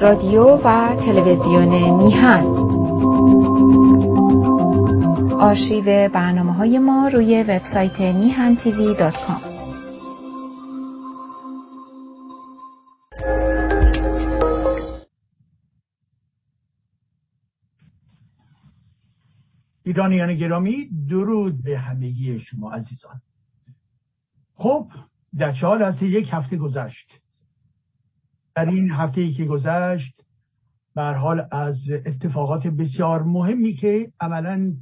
رادیو و تلویزیون میهن. آرشیو برنامه های ما روی وبسایت میهن تیوی دات کام. ایرانیان گرامی درود به همگی شما عزیزان. خب در چهار از یک هفته گذشت. در این هفته ای که گذشت بر حال از اتفاقات بسیار مهمی که عملا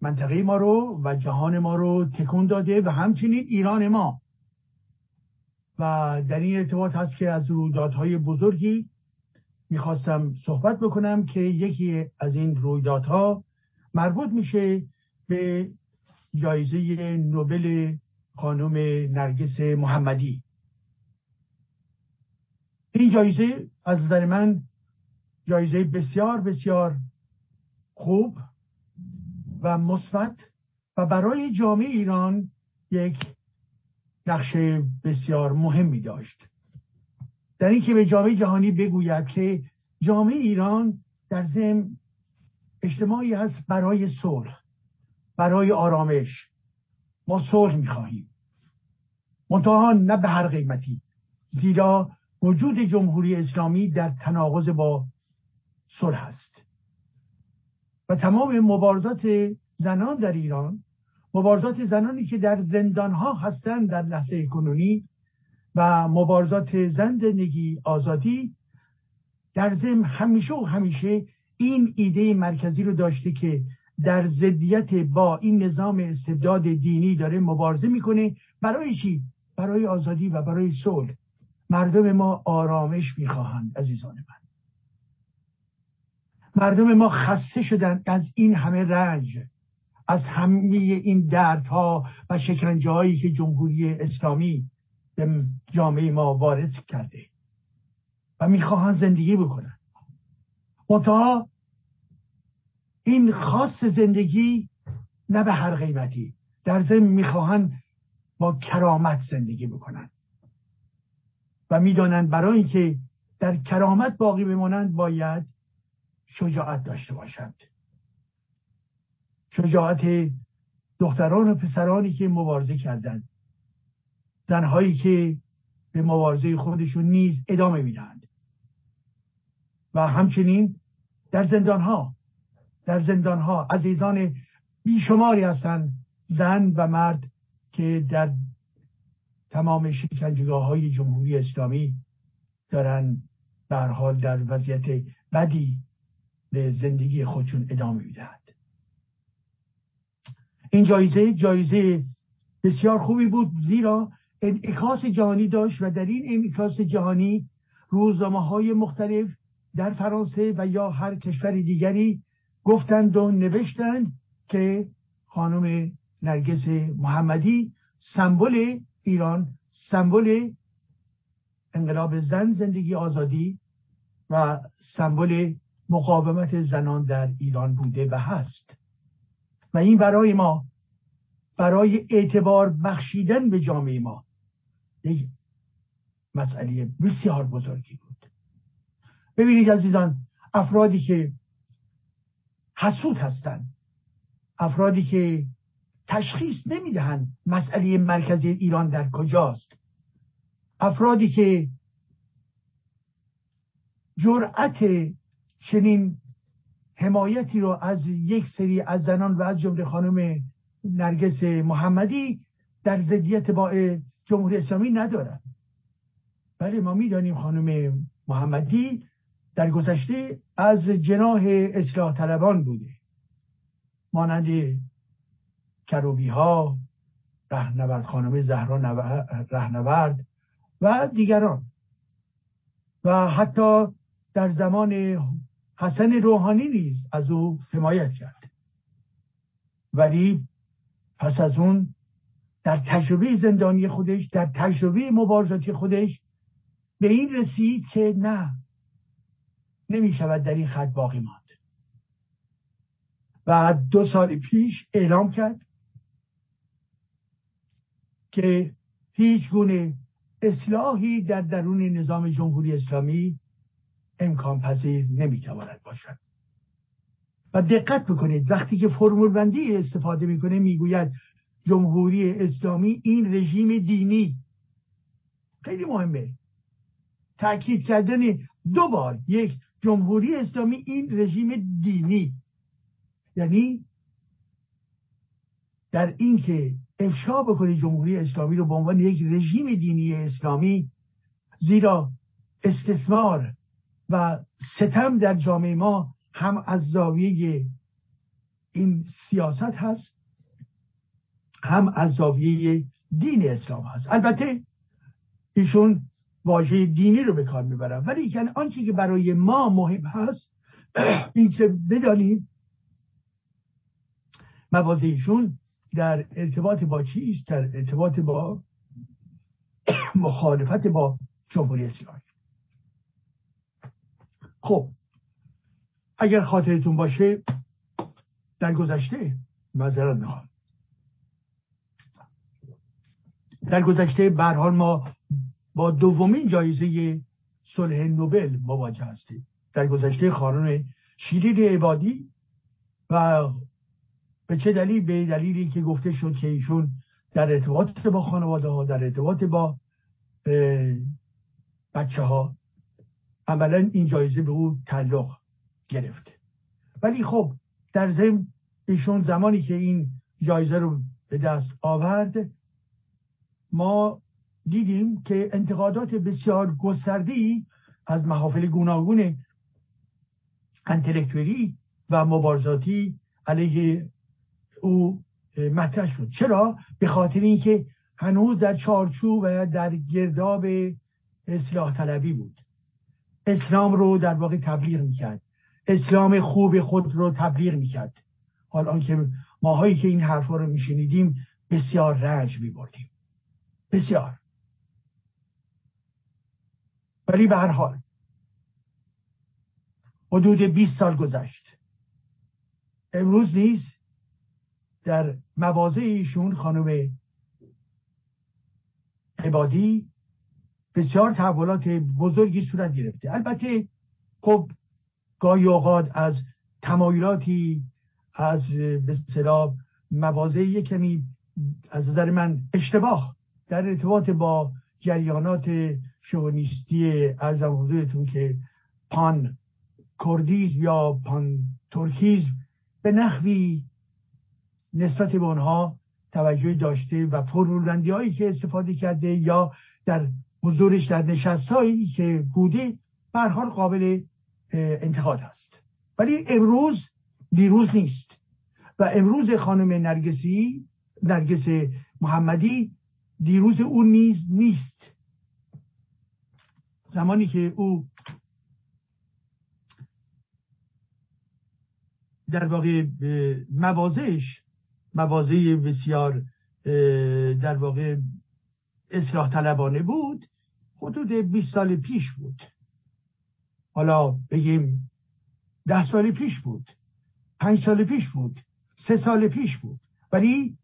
منطقه ما رو و جهان ما رو تکون داده و همچنین ایران ما. و در این ارتباط هست که از رویدادهای بزرگی می‌خواستم صحبت بکنم که یکی از این رویدادها مربوط میشه به جایزه نوبل خانم نرگس محمدی. این جایزه از نظر من جایزه بسیار بسیار خوب و مثبت و برای جامعه ایران یک نقش بسیار مهمی داشت. در اینکه به جامعه جهانی بگوید که جامعه ایران در ضمن اجتماعی است برای صلح برای آرامش. ما صلح می‌خواهیم. منتها نه به هر قیمتی زیرا وجود جمهوری اسلامی در تناقض با صلح است. و تمام مبارزات زنان در ایران مبارزات زنانی که در زندان ها هستند در لحظه کنونی و مبارزات زن زندگی آزادی در ضمن همیشه و همیشه این ایده مرکزی رو داشته که در ضدیت با این نظام استبداد دینی داره مبارزه می‌کنه برای چی؟ برای آزادی و برای صلح. مردم ما آرامش می‌خواهند عزیزان من. مردم ما خسته شدن از این همه رنج از همه این دردها و شکنجه هایی که جمهوری اسلامی به جامعه ما وارد کرده و می‌خواهند زندگی بکنن منتها این خاص زندگی نه به هر قیمتی در ضمن می‌خواهند با کرامت زندگی بکنن و می‌دانند برای اینکه در کرامت باقی بمانند باید شجاعت داشته باشند. شجاعت دختران و پسرانی که مبارزه کردند. زنهایی که به مبارزه خودشون نیز ادامه می‌دهند. و همچنین در زندان ها در زندان ها عزیزان بیشماری هستند. زن و مرد که در تمام شکنجگاه های جمهوری اسلامی دارن حال در وضعیت بدی به زندگی خودشون ادامه می‌دهند این جایزه جایزه بسیار خوبی بود زیرا انعکاس جهانی داشت و در این انعکاس جهانی روزنامه های مختلف در فرانسه و یا هر کشور دیگری گفتند و نوشتند که خانم نرگس محمدی سمبل ایران سمبل انقلاب زن زندگی آزادی و سمبل مقاومت زنان در ایران بوده و هست. و این برای ما برای اعتبار بخشیدن به جامعه ما یک مسئله بسیار بزرگی بود. ببینید عزیزان افرادی که حسود هستند افرادی که تشخیص نمی‌دهند مسئله مرکزی ایران در کجاست. افرادی که جرأت چنین حمایتی رو از یک سری از زنان و از جمله خانم نرگس محمدی در ضدیت با جمهوری اسلامی ندارن ولی ما می‌دانیم خانم محمدی در گذشته از جناح اصلاح طلبان بوده. مانند کروبی ها رهنورد خانم زهرا رهنورد و دیگران. و حتی در زمان حسن روحانی نیز از او حمایت کرد. ولی پس از اون در تجربه زندانی خودش در تجربه مبارزاتی خودش به این رسید که نه نمی شود در این خط باقی ماند. و دو سال پیش اعلام کرد که هیچ گونه اصلاحی در درون نظام جمهوری اسلامی امکان پذیر نمی‌تواند باشد. و دقت بکنید وقتی که فرمول بندی استفاده می‌کنه می‌گوید جمهوری اسلامی این رژیم دینی. خیلی مهمه. تاکید کردن دو بار یک جمهوری اسلامی این رژیم دینی. یعنی در این که افشا بکنه جمهوری اسلامی رو به عنوان یک رژیم دینی اسلامی زیرا استثمار و ستم در جامعه ما هم از زاویه این سیاست هست هم از زاویه دین اسلام هست. البته ایشون واژه دینی رو به کار می‌برن ولی آنچه که برای ما مهم هست این که بدانید مواضع ایشون در ارتباط با چیست در ارتباط با مخالفت با جمهوری اسلامی. خب اگر خاطرتون باشه در گذشته معذرت می‌خوام. در گذشته به حال ما با دومین جایزه صلح نوبل مواجه هستیم. در گذشته خانم شیرین عبادی و به چه دلیل؟ به دلیلی که گفته شد که ایشون در ارتباط با خانواده ها در ارتباط با بچه ها عملا این جایزه به او تعلق گرفته ولی خب در ضمن ایشون زمانی که این جایزه رو به دست آورد ما دیدیم که انتقادات بسیار گستردی از محافل گوناگون انتلکتوری و مبارزاتی علیه او مطرح شد. چرا؟ به خاطر اینکه هنوز در چارچوب و در گرداب اصلاح طلبی بود. اسلام رو در واقع تبلیغ می‌کرد. اسلام خوب خود رو تبلیغ می‌کرد. حال آنکه ماهایی که این حرفا رو میشنیدیم بسیار رنج میبردیم. بسیار. ولی به هر حال حدود 20 سال گذشت. امروز نیز در مواضع ایشون خانم عبادی بسیار تحولات بزرگی صورت گرفته. البته خب گاهی اوقات از تمایلاتی از به اصطلاح مواضع کمی از نظر من اشتباه در ارتباط با جریانات شوونیستی ارزم حضورتون که پان کردیز یا پان ترکیز به نحوی نسبت به اونها توجه داشته و پرولندی هایی که استفاده کرده یا در حضورش در نشست هایی که بوده حال قابل انتقاد هست. ولی امروز دیروز نیست. و امروز خانم نرگسی نرگس محمدی دیروز او نیز نیست. زمانی که او در واقع موازش موازه بسیار در واقع اصلاح طلبانه بود. حدود 20 سال پیش بود. حالا بگیم ده سال پیش بود. پنج سال پیش بود. سه سال پیش بود. ولی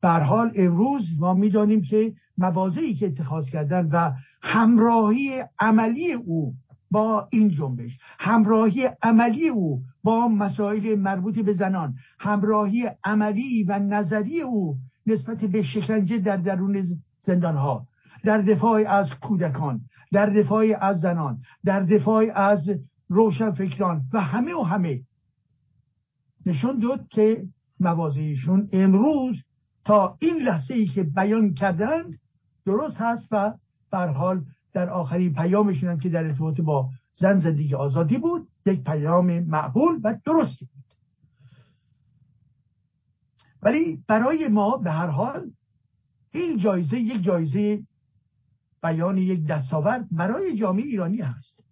بر حال امروز ما می‌دانیم که موازهی که اتخاذ کردن و همراهی عملی او با این جنبش. همراهی عملی او با مسائل مربوط به زنان. همراهی عملی و نظری او نسبت به شکنجه در درون زندان ها در دفاع از کودکان در دفاع از زنان در دفاع از روشنفکران و همه و همه. نشون داد که موازهشون امروز تا این لحظه ای که بیان کردند درست هست و بر حال در آخرین پیامشون هم که در ارتباط با زن زندگی آزادی بود یک پیام معقول و درستی بود. ولی برای ما به هر حال این جایزه یک جایزه بیان یک دستاورد برای جامعه ایرانی هست.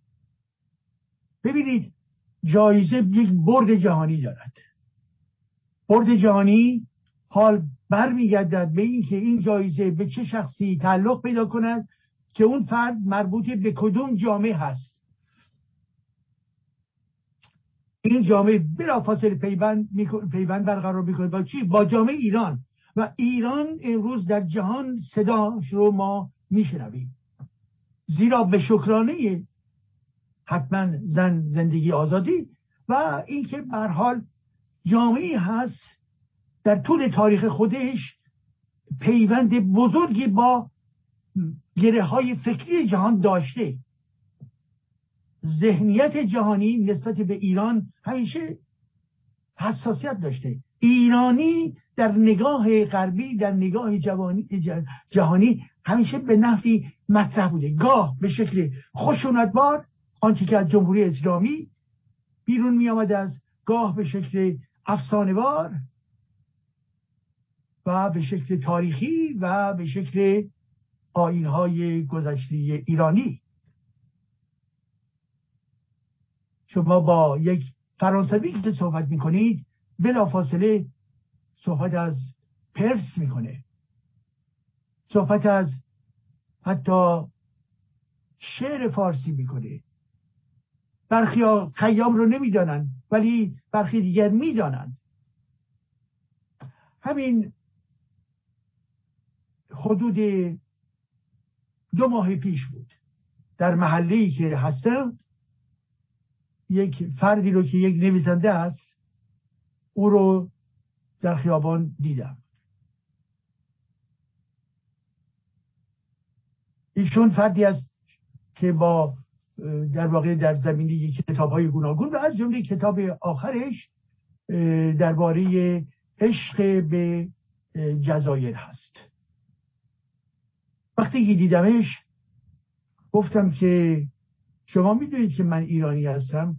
ببینید جایزه یک برد جهانی دارد. برد جهانی حال برمیگردد به اینکه این جایزه به چه شخصی تعلق پیدا کند که اون فرد مربوط به کدوم جامعه هست. این جامعه بلافاصله پیوند پیوند برقرار می‌کنه. با چی؟ با جامعه ایران. و ایران امروز در جهان صداش رو ما میشنویم. زیرا به شکرانه حتما زن زندگی آزادی و اینکه به حال جامعی هست در طول تاریخ خودش پیوند بزرگی با گره های فکری جهان داشته. ذهنیت جهانی نسبت به ایران همیشه حساسیت داشته. ایرانی در نگاه غربی در نگاه جهانی همیشه به نحوی مطرح بوده. گاه به شکل خشونتبار آنچه که از جمهوری اسلامی بیرون می آمد از گاه به شکل افسانهوار و به شکل تاریخی و به شکل آینهای گذشته ایرانی. شما با یک فرانسوی که صحبت می‌کنید بلافاصله صحبت از پرس می‌کنه. صحبت از حتی شعر فارسی می‌کنه. برخی خیام رو نمی‌دانند ولی برخی دیگر می‌دانند. همین حدود دو ماه پیش بود. در محله که هستم یک فردی رو که یک نویسنده است او رو در خیابان دیدم. ایشون فردی است که با در واقع در زمینه کتاب های گوناگون و از جمله کتاب آخرش درباره عشق به جزایر هست. وقتی که دیدمش گفتم که شما می‌دونید که من ایرانی هستم؟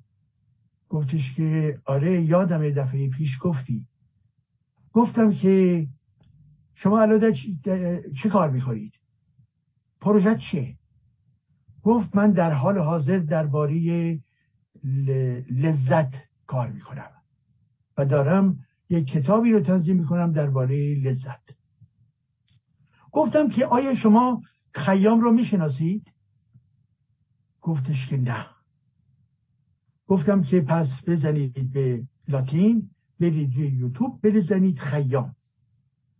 گفتش که آره یادم دفعه پیش گفتی. گفتم که شما الان چه کار می‌کنید پروژه چیه؟ گفت من در حال حاضر درباره لذت کار می‌کنم و دارم یک کتابی رو تنظیم می‌کنم درباره لذت. گفتم که آیا شما خیام رو می‌شناسید؟ گفتش که نه. گفتم که پس بزنید به لاتین برید روی یوتیوب بزنید خیام.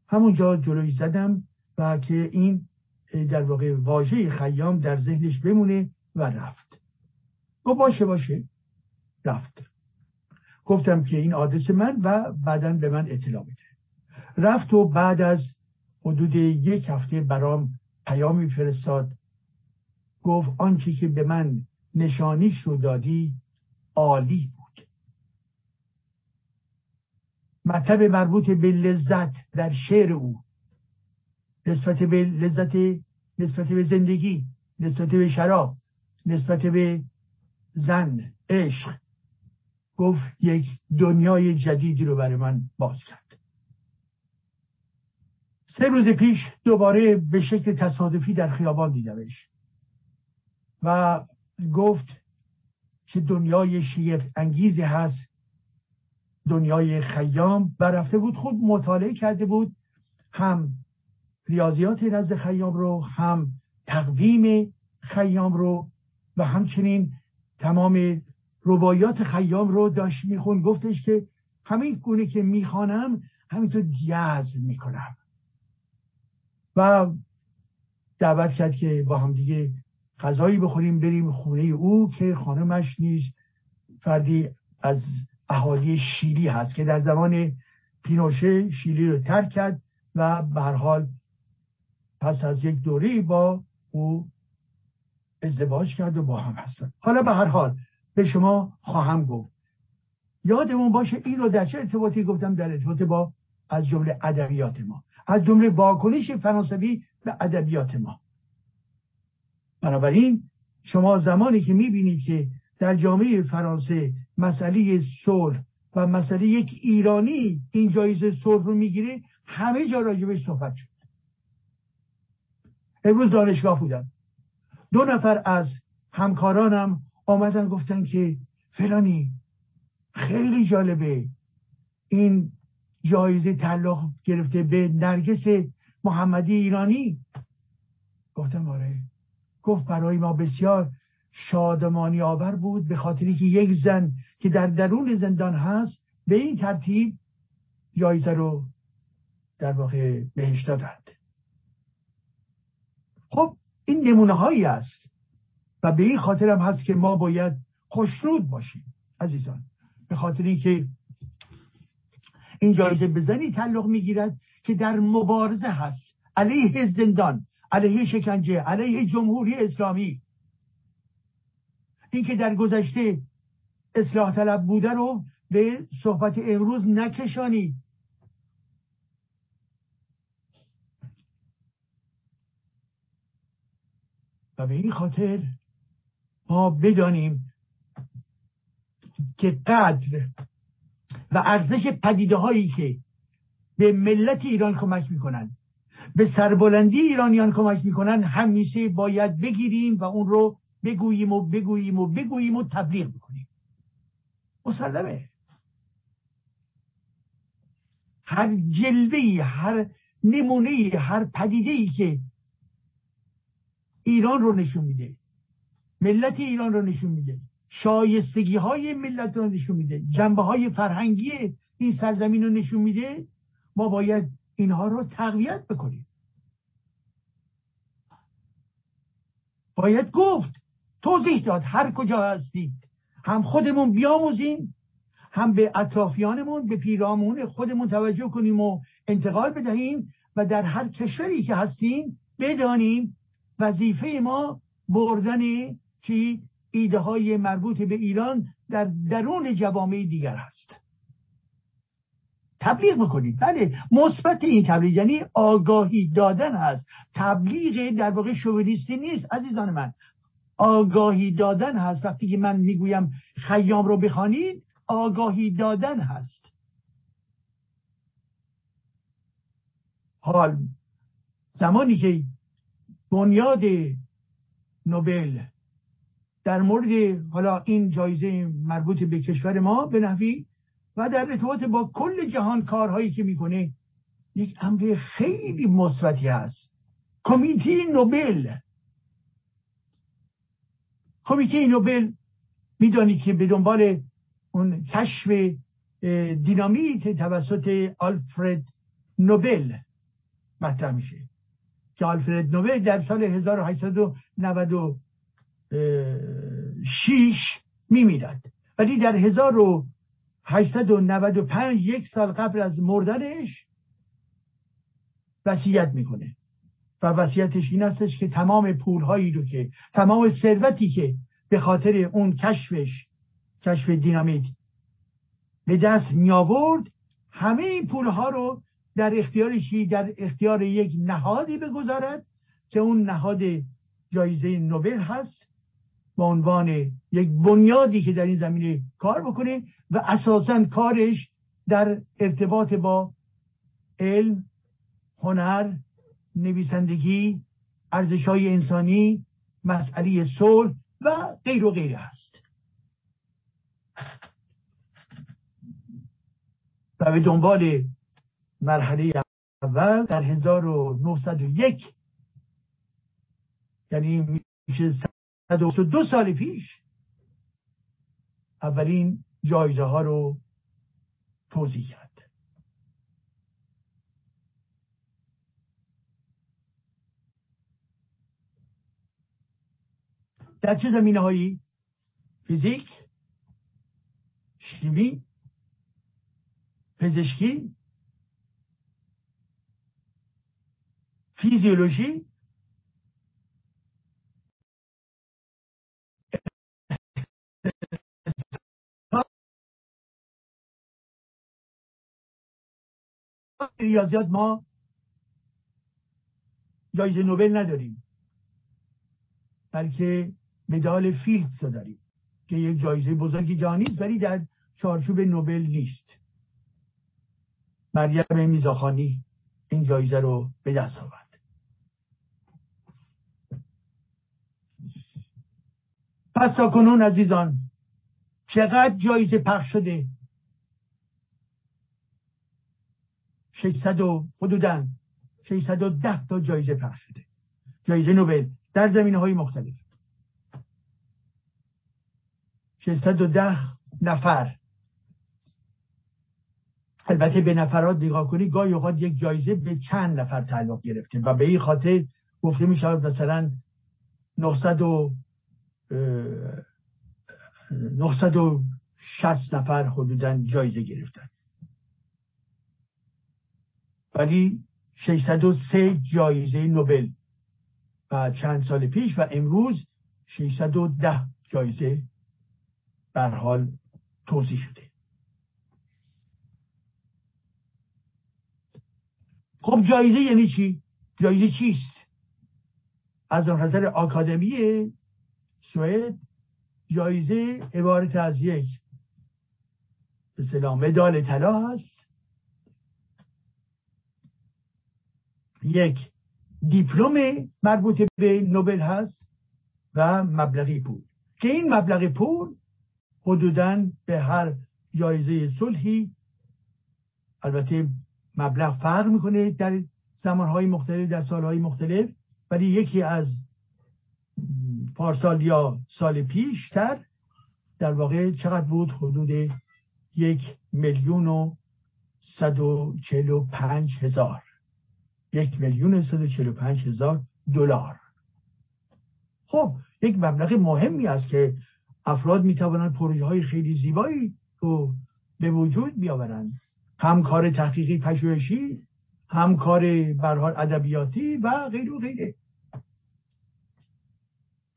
همونجا جلوی زدم و که این در واقع واژه خیام در ذهنش بمونه و رفت. گفت باشه باشه. رفت. گفتم که این آدرس من و بعدا به من اطلاع بده رفت و بعد از حدود یک هفته برام پیامی فرستاد. گفت آنچه که به من نشانیش رو دادی عالی بود. مطلب مربوط به لذت در شعر او. نسبت به لذت نسبت به زندگی نسبت به شراب نسبت به زن عشق. گفت یک دنیای جدیدی رو برای من باز کرد. سه روز پیش دوباره به شکل تصادفی در خیابان دیدمش و گفت که دنیای شیف انگیزی هست دنیای خیام و بود خود مطالعه کرده بود هم ریاضیات نزد خیام رو هم تقویم خیام رو و همچنین تمام روایات خیام رو داشت میخون گفتش که همین گونه که می‌خوانم همینطور گیز می‌کنم. و دعوت کرد که با هم دیگه غذایی بخوریم بریم خونه او که خانمش نیز فردی از اهالی شیلی هست که در زمان پینوشه شیلی رو ترک کرد و به حال پس از یک دوره با او ازدواج کرد و با هم هستن. حالا به هر حال به شما خواهم گفت. یادمون باشه این رو در چه ارتباطی گفتم؟ در ارتباط با از جمله ادبیات ما. از جمله واکنش فرانسوی به ادبیات ما. بنابراین شما زمانی که می‌بینید که در جامعه فرانسه مسئله صلح و مسئله یک ایرانی این جایزه صلح رو می‌گیره همه جا راجبش صحبت شد. امروز دانشگاه بودم. دو نفر از همکارانم آمدن گفتن که فلانی خیلی جالبه. این جایزه تعلق گرفته به نرگس محمدی ایرانی؟ گفتم آره. گفت برای ما بسیار شادمانی آور بود به خاطری که یک زن که در درون زندان هست به این ترتیب جایزه رو در واقع بهش دادند. خب این نمونه هایی است و به این خاطر هم هست که ما باید خوشنود باشیم عزیزان. به خاطر اینکه این جایزه بزنی تعلق می‌گیرد که در مبارزه هست علیه زندان علیه شکنجه علیه جمهوری اسلامی. اینکه در گذشته اصلاح طلب بوده رو به صحبت امروز نکشانید. و به این خاطر ما بدانیم که قدر و ارزش پدیده هایی که به ملت ایران کمک می‌کنن به سربلندی ایرانیان کمک می‌کنن همیشه باید بگیریم و اون رو بگوییم و بگوییم و بگوییم و تبلیغ بکنیم. مسلمه. هر جلوه هر نمونه هر پدیده ای که ایران رو نشون میده. ملت ایران رو نشون میده. شایستگی های ملت رو نشون میده. جنبه های فرهنگی این سرزمین رو نشون میده. ما باید اینها رو تقویت بکنیم. باید گفت توضیح داد هر کجا هستید. هم خودمون بیاموزیم هم به اطرافیانمون به پیرامون خودمون توجه کنیم و انتقال بدهیم و در هر کشوری که هستیم بدانیم وظیفه ما بردن چی؟ ایده های مربوط به ایران در درون جوامع دیگر هست تبلیغ می‌کنید بله مثبت این تبلیغ یعنی آگاهی دادن هست تبلیغ در واقع شوونیستی نیست عزیزان من. آگاهی دادن هست. وقتی که من می‌گویم خیام رو بخوانید آگاهی دادن هست. حال زمانی که بنیاد نوبل در مورد حالا این جایزه مربوط به کشور ما به نحوی و در ارتباط با کل جهان کارهایی که می‌کنه یک امر خیلی مثبتی است کمیته نوبل. کمیته نوبل می‌دانید که به دنبال اون کشف دینامیت توسط آلفرد نوبل مطرح میشه. که آلفرد نوبل در سال 1896 میمیرد. ولی در 1895 یک سال قبل از مردنش وصیت می‌کنه. و وصیتش این استش که تمام پولهایی رو که تمام ثروتی که به خاطر اون کشفش کشف دینامیت به دست می آورد همه این پولها رو در اختیارشی در اختیار یک نهادی بگذارد که اون نهاد جایزه نوبل هست. به عنوان یک بنیادی که در این زمینه کار بکنه و اساسا کارش در ارتباط با علم هنر نویسندگی ارزش های انسانی مسئله صلح و غیر و غیره هست و به دنبال مرحله اول در 1901 یعنی میشه دو سال پیش اولین جایزه ها رو توضیح کرد در چه زمینه هایی؟ فیزیک شیمی پزشکی فیزیولوژی ریاضیات ما جایزه نوبل نداریم بلکه مدال فیلدز داریم که یک جایزه بزرگی جهانی ولی در چارچوب نوبل نیست. مریم میزاخانی این جایزه رو به دست آورد. پس تا کنون عزیزان چقدر جایزه پخش شده؟ 600 و حدودا 610 تا جایزه پخش شده. جایزه نوبل در زمینه های مختلف 610 نفر. البته به نفرات نگاه کنی گاهی اوقات یک جایزه به چند نفر تعلق گرفته و به این خاطر گفته می شود مثلا 900 960 نفر حدودا جایزه گرفتن. ولی 603 جایزه نوبل و چند سال پیش و امروز 610 جایزه بر حال توضیح شده خب جایزه یعنی چی؟ جایزه چیست؟ از نظر آکادمی سوئد جایزه عبارت از یک به سلام مدال طلا هست یک دیپلم مربوط به نوبل هست و مبلغی پول. که این مبلغ پول حدودا به هر جایزه صلحی البته مبلغ فرق می‌کنه در زمانهای مختلف در سالهای مختلف ولی یکی از پارسال یا سال پیشتر در واقع چقدر بود؟ حدود یک میلیون و صد و چهل و پنج هزار. یک میلیون پنج هزار دلار. خب یک مبلغ مهمی است که افراد می‌توانند پروژه های خیلی زیبایی رو به وجود بیاورند. هم کار تحقیقی پژوهشی هم کار برحال ادبیاتی و غیر و غیره.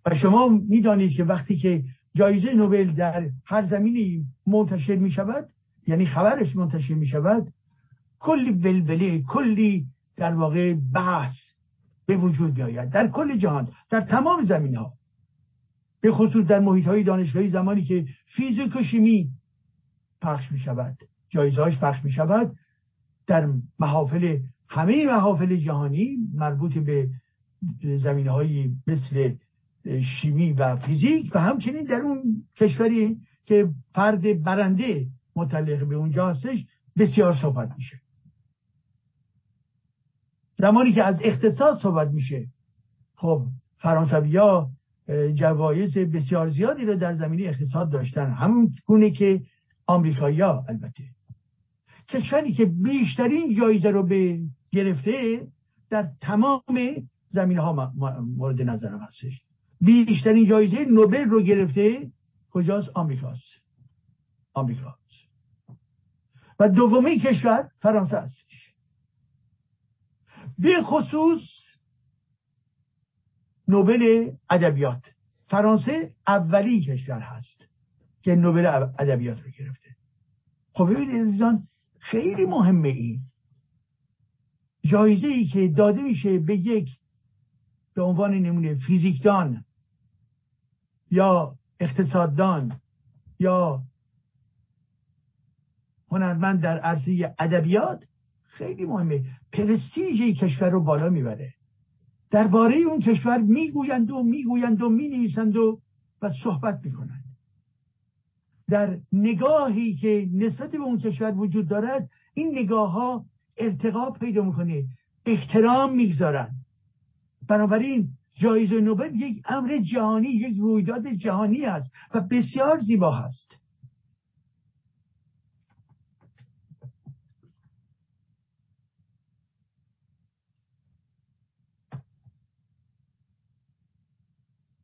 و شما می‌دانید که وقتی که جایزه نوبل در هر زمینی منتشر می شود یعنی خبرش منتشر می شود کلی ولوله کلی در واقع بحث به وجود بیاید. در کل جهان در تمام زمین ها به خصوص در محیط های دانشگاهی زمانی که فیزیک و شیمی پخش می شود جایزهاش پخش می شود در محافل همه محافل جهانی مربوط به زمین های مثل شیمی و فیزیک و همچنین در اون کشوری که فرد برنده متعلق به اونجا هستش بسیار صحبت میشه. زمانی که از اقتصاد صحبت میشه. خب فرانسوی ها جوایز بسیار زیادی رو در زمینی اقتصاد داشتن. همون گونه که آمریکایی ها البته کشوری که بیشترین جایزه رو به گرفته در تمام زمین ها مورد نظرم هستش. بیشترین جایزه نوبل رو گرفته کجاست؟ آمریکاست. آمریکاست. و دومی کشور فرانسه هستش به خصوص نوبل ادبیات. فرانسه اولی کشور هست که نوبل ادبیات رو گرفته. خب ببینید عزیزان خیلی مهمه این. جایزه ای که داده میشه به یک به عنوان نمونه فیزیکدان یا اقتصاددان یا هنرمند در عرصه ادبیات خیلی مهمه. پرستیژ کشور رو بالا می‌بره. درباره اون کشور می‌گویند و می‌گویند و می‌نویسند و و صحبت می‌کنند. در نگاهی که نسبت به اون کشور وجود دارد این نگاه ها ارتقا پیدا می‌کنه. احترام می‌گذارن. بنابراین جایزه نوبل یک امر جهانی یک رویداد جهانی است و بسیار زیبا هست.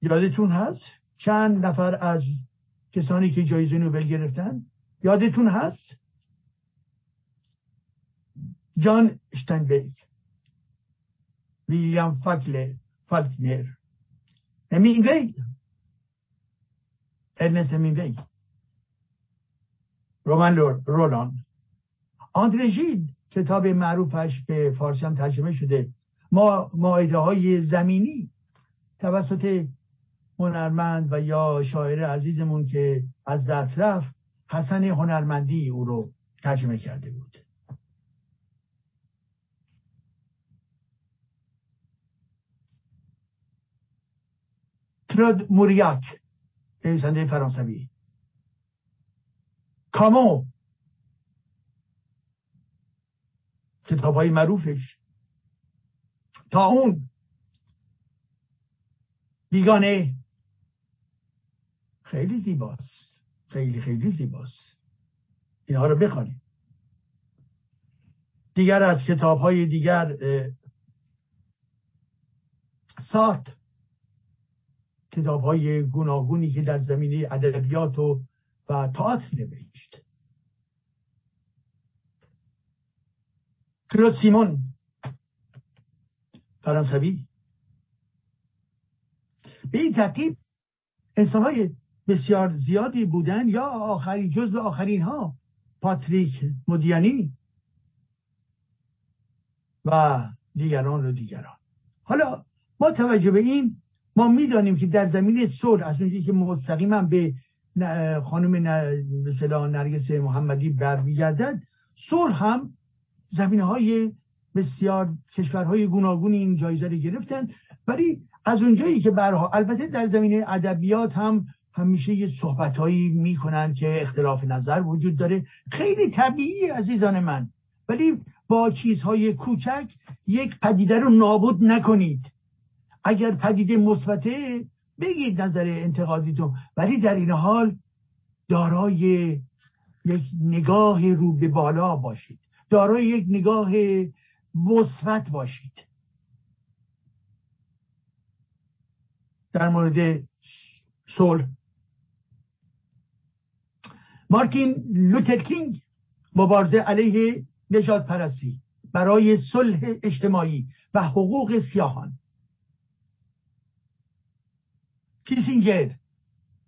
یادتون هست؟ چند نفر از کسانی که جایزه نوبل گرفتن؟ یادتون هست؟ جان اشتنبرگ ویلیام فاکلر فالکنر. همینگوی ارنست همینگوی رومن رولان. آندرژید کتاب معروفش به فارسی هم ترجمه شده. ما مایده های زمینی توسط هنرمند و یا شاعر عزیزمون که از دست رفت حسن هنرمندی او رو ترجمه کرده بود. کلود موریاک نویسنده فرانسوی. کامو کتاب های معروفش. تا اون بیگانه. خیلی زیباست. خیلی خیلی زیباست. اینها رو بخوانید دیگر از کتاب های دیگر سارت. کتاب های گوناگونی که در زمینه ادبیات و و تئاتر نوشت. کلود سیمون. فرانسوی. به این ترتیب انسان های بسیار زیادی بودن یا آخری جز آخرین ها؟ پاتریک مدیانی و دیگران و دیگران. حالا با توجه به این ما می‌دانیم که در زمین صلح از اونجایی که مستقیما به خانم نرگس محمدی برمیگردد صلح هم زمینه های بسیار کشورهای گوناگون این جایزه رو گرفتن. ولی از اونجایی که برها البته در زمینه ادبیات هم همیشه یه صحبتهایی می‌کنن که اختلاف نظر وجود داره. خیلی طبیعی عزیزان من. ولی با چیزهای کوچک یک پدیده رو نابود نکنید. اگر پدیده مثبته بگید نظر انتقادیتون. ولی در این حال دارای یک نگاه رو به بالا باشید. دارای یک نگاه مثبت باشید. در مورد صلح مارتین لوترکینگ مبارزه علیه نجات پرستی برای صلح اجتماعی و حقوق سیاهان. کیسینگر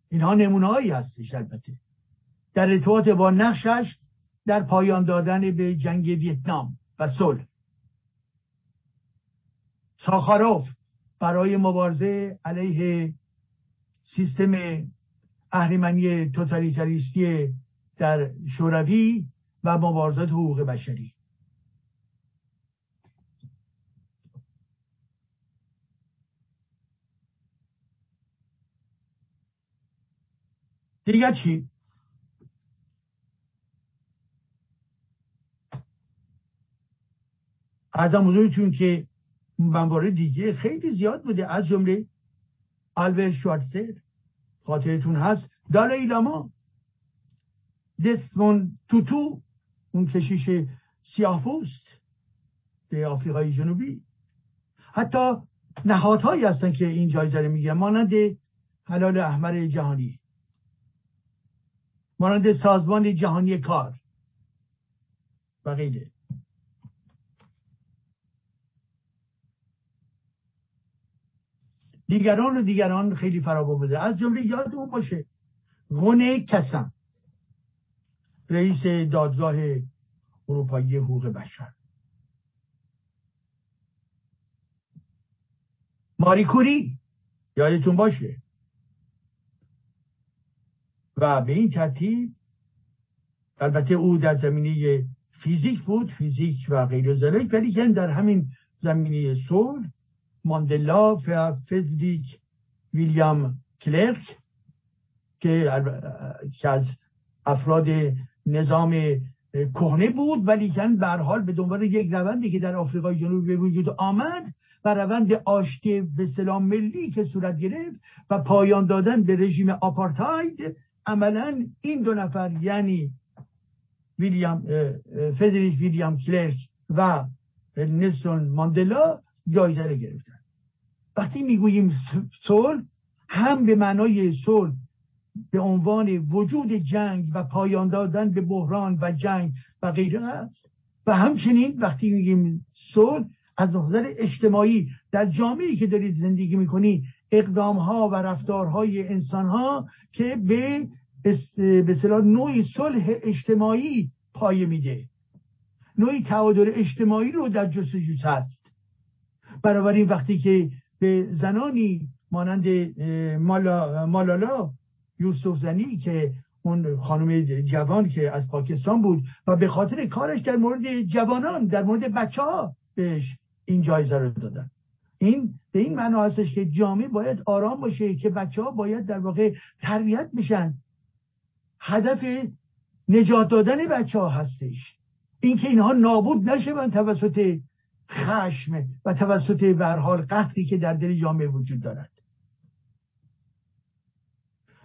اینها نمونه هایی هستش البته. در ارتباط با نقشش در پایان دادن به جنگ ویتنام و صلح. ساخاروف برای مبارزه علیه سیستم اهریمنی توتالیتاریستی در شوروی و مبارزات حقوق بشری. دیگر چی؟ از حضورتون که منباره دیگه خیلی زیاد بوده. از جمله آلبرت شوارتزر. خاطرتون هست. دالای لاما دسمون توتو اون کشیش سیاهپوست به آفریقای جنوبی. حتی نهادهایی هستن که این جایزه رو می‌گیرن مانند حلال احمر جهانی. مانند سازمان جهانی کار. و غیره. دیگران و دیگران خیلی فرابا بوده از جمله یادمون باشه غنه کسم رئیس دادگاه اروپایی حقوق بشر. ماری کوری یادتون باشه. و به این ترتیب البته او در زمینه فیزیک بود فیزیک و غیر ذلک ولی در همین زمینه صلح ماندلا و فدریک ویلیام کلرک که از افراد نظام کهنه بود ولی کن حال به دنبال یک روندی که در آفریقای جنوبی به وجود آمد و روند آشتی به سلام ملی که صورت گرفت و پایان دادن به رژیم آپارتاید عملا این دو نفر یعنی ویلیام فدریک ویلیام کلرک و نلسون ماندلا جایزه رو گرفتن. وقتی می‌گوییم صلح هم به معنای صلح به عنوان وجود جنگ و پایان دادن به بحران و جنگ و غیره است. و همچنین وقتی میگیم صلح از نظر اجتماعی در جامعه که دارید زندگی می‌کنی اقدام ها و رفتارهای انسان ها که به به نوعی صلح اجتماعی پایه میده. نوعی تعادل اجتماعی رو در جستجوش هست بنابراین وقتی که به زنانی مانند مالا مالالا یوسف زنی که اون خانم جوان که از پاکستان بود و به خاطر کارش در مورد جوانان در مورد بچه ها بهش این جایزه رو دادن. این به این معنا هستش که جامعه باید آرام باشه که بچه ها باید در واقع تربیت بشن. هدف نجات دادن بچه ها هستش. اینکه اینها نابود نشون توسط خشم و توسط برحال قهری که در دل جامعه وجود دارد.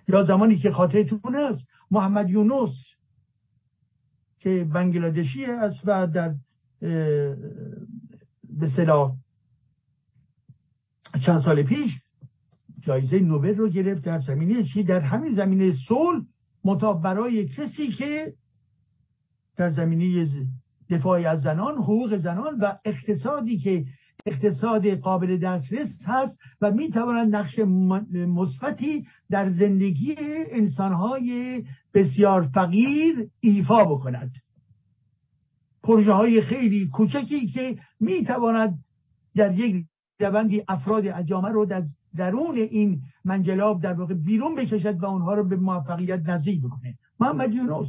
یا زمانی که خاطرتون است محمد یونس که بنگلادشی است و در به صلاح چند سال پیش جایزه نوبل رو گرفت در زمینه چی؟ در همین زمینه صلح متا برای کسی که در زمینه دفاع از زنان حقوق زنان و اقتصادی که اقتصاد قابل دسترس هست و می‌تواند نقش مثبتی در زندگی انسانهای بسیار فقیر ایفا بکند. پروژه های خیلی کوچکی که می‌تواند در یک روندی افراد اجامه رو در درون این منجلاب در واقع بیرون بکشد و اونها رو به موفقیت نزدیک بکنه. محمد یونس.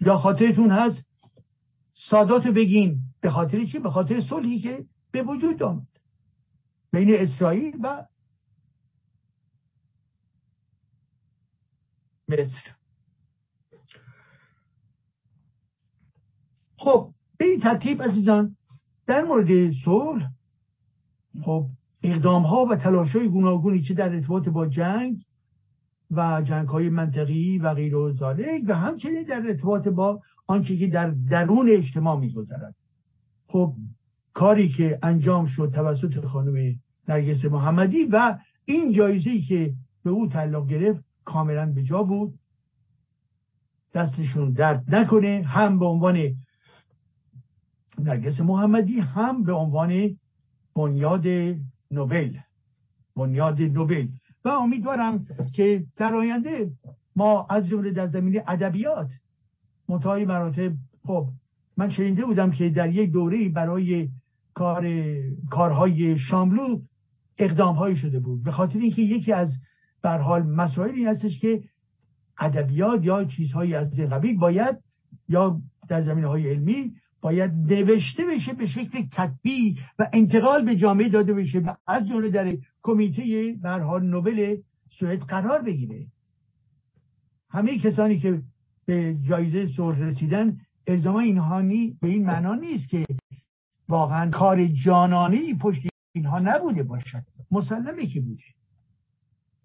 یا خاطرتون هست سادات بگین. به خاطر چی؟ به خاطر صلحی که به وجود آمد. بین اسرائیل و مصر. خب به این ترتیب عزیزان در مورد صلح خب اقدام ها و تلاش های گوناگونی که در ارتباط با جنگ و جنگ های منطقی و غیر و و همچنین در ارتباط با آنچه که در درون اجتماع میگذرد. خب کاری که انجام شد توسط خانم نرگس محمدی و این جایزه که به او تعلق گرفت کاملا به جا بود. دستشون درد نکنه هم به عنوان نرگس محمدی هم به عنوان بنیاد نوبل. بنیاد نوبل. و امیدوارم که در آینده ما از جمله در زمینه ادبیات متای مراتب خب من شنیده بودم که در یک دوره برای کار کارهای شاملو اقدام شده بود. به خاطر اینکه یکی از بر حال مسائلی هستش که ادبیات یا چیزهایی از این قبیل باید یا در زمینه های علمی باید نوشته بشه به شکل کتبی و انتقال به جامعه داده بشه و از جمله در کمیته بر حال نوبل سوئد قرار بگیره. همه کسانی که به جایزه صلح رسیدن الزاما اینهانی به این معنا نیست که واقعا کار جانانی پشت اینها نبوده باشد. مسلمه که بوده.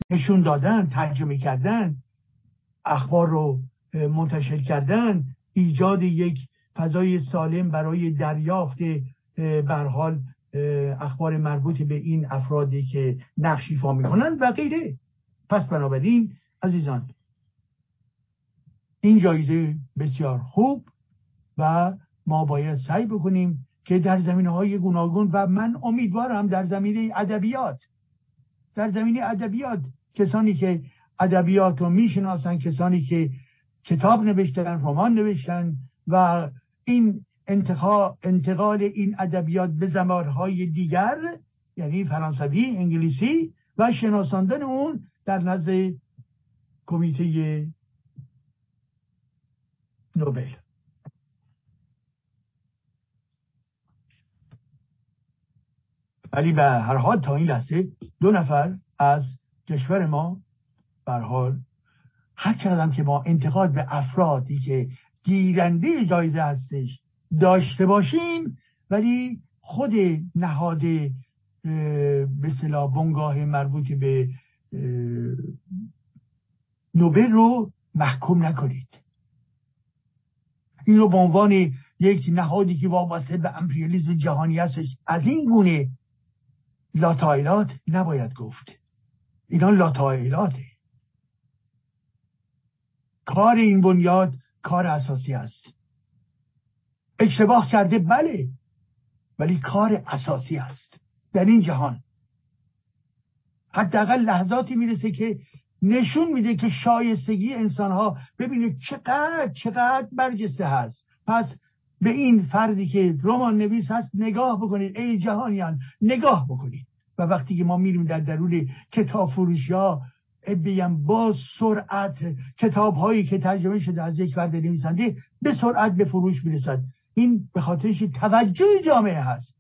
نشون دادن ترجمه کردن اخبار رو منتشر کردن ایجاد یک فضای سالم برای دریافت برحال اخبار مربوط به این افرادی که نقش ایفا می‌کنن و غیره. پس بنابراین عزیزان این جایزه بسیار خوب و ما باید سعی بکنیم که در زمینه های گوناگون و من امیدوارم در زمینه ادبیات در زمینه ادبیات کسانی که ادبیات رو می‌شناسن کسانی که کتاب نوشتن رمان نوشتن و این انتقال این ادبیات به زمانهای دیگر یعنی فرانسوی انگلیسی و شناساندن اون در نزد کمیته نوبل. ولی به هر حال تا این لحظه دو نفر از کشور ما بر حال هر کردم که ما انتقاد به افرادی که گیرنده جایزه هستش داشته باشیم ولی خود نهاد به اصطلاح بنگاه مربوط به نوبل رو محکوم نکنید. این رو به عنوان یک نهادی که وابسته به امپریالیزم جهانی هستش از این گونه لاتایلات نباید گفت. اینا لاتایلاته کار این بنیاد کار اساسی است. اشتباه کرده بله. ولی کار اساسی است. در این جهان. حداقل لحظاتی می‌رسه که نشون میده که شایستگی انسان ها ببینه چقدر چقدر برجسته هست. پس به این فردی که رمان نویس هست نگاه بکنید. ای جهانیان نگاه بکنید. و وقتی که ما میریم در درون کتاب فروشی ها بگم با سرعت کتاب هایی که ترجمه شده از یک فرد نویسنده به سرعت به فروش می‌رسد. این به خاطرش توجه جامعه هست.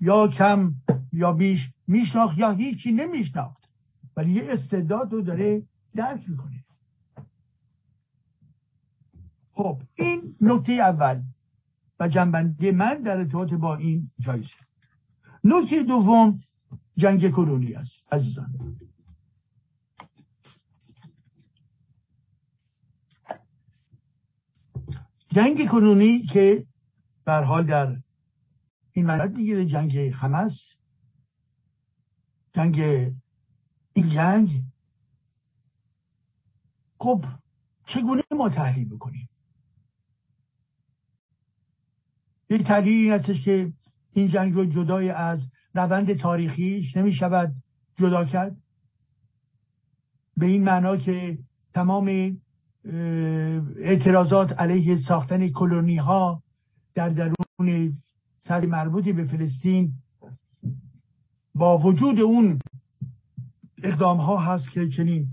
یا کم یا بیش میشناخت یا هیچی نمیشناخت. ولی یه استعداد رو داره درک می‌کنه. خب این نکته اول و جنبندی من در ارتباط با این جایزه. نکته دوم جنگ کرونی است عزیزان. جنگ کنونی که بر حال در این مناطق می‌گیره جنگ حمس جنگ این جنگ. خب چگونه ما تحلیل بکنیم؟ یک تحلیل این هستش که این جنگ رو جدای از روند تاریخیش نمی شود جدا کرد. به این معنا که تمام اعتراضات علیه ساختن کلونی ها در درون سر مربوطی به فلسطین با وجود اون اقدام ها هست که چنین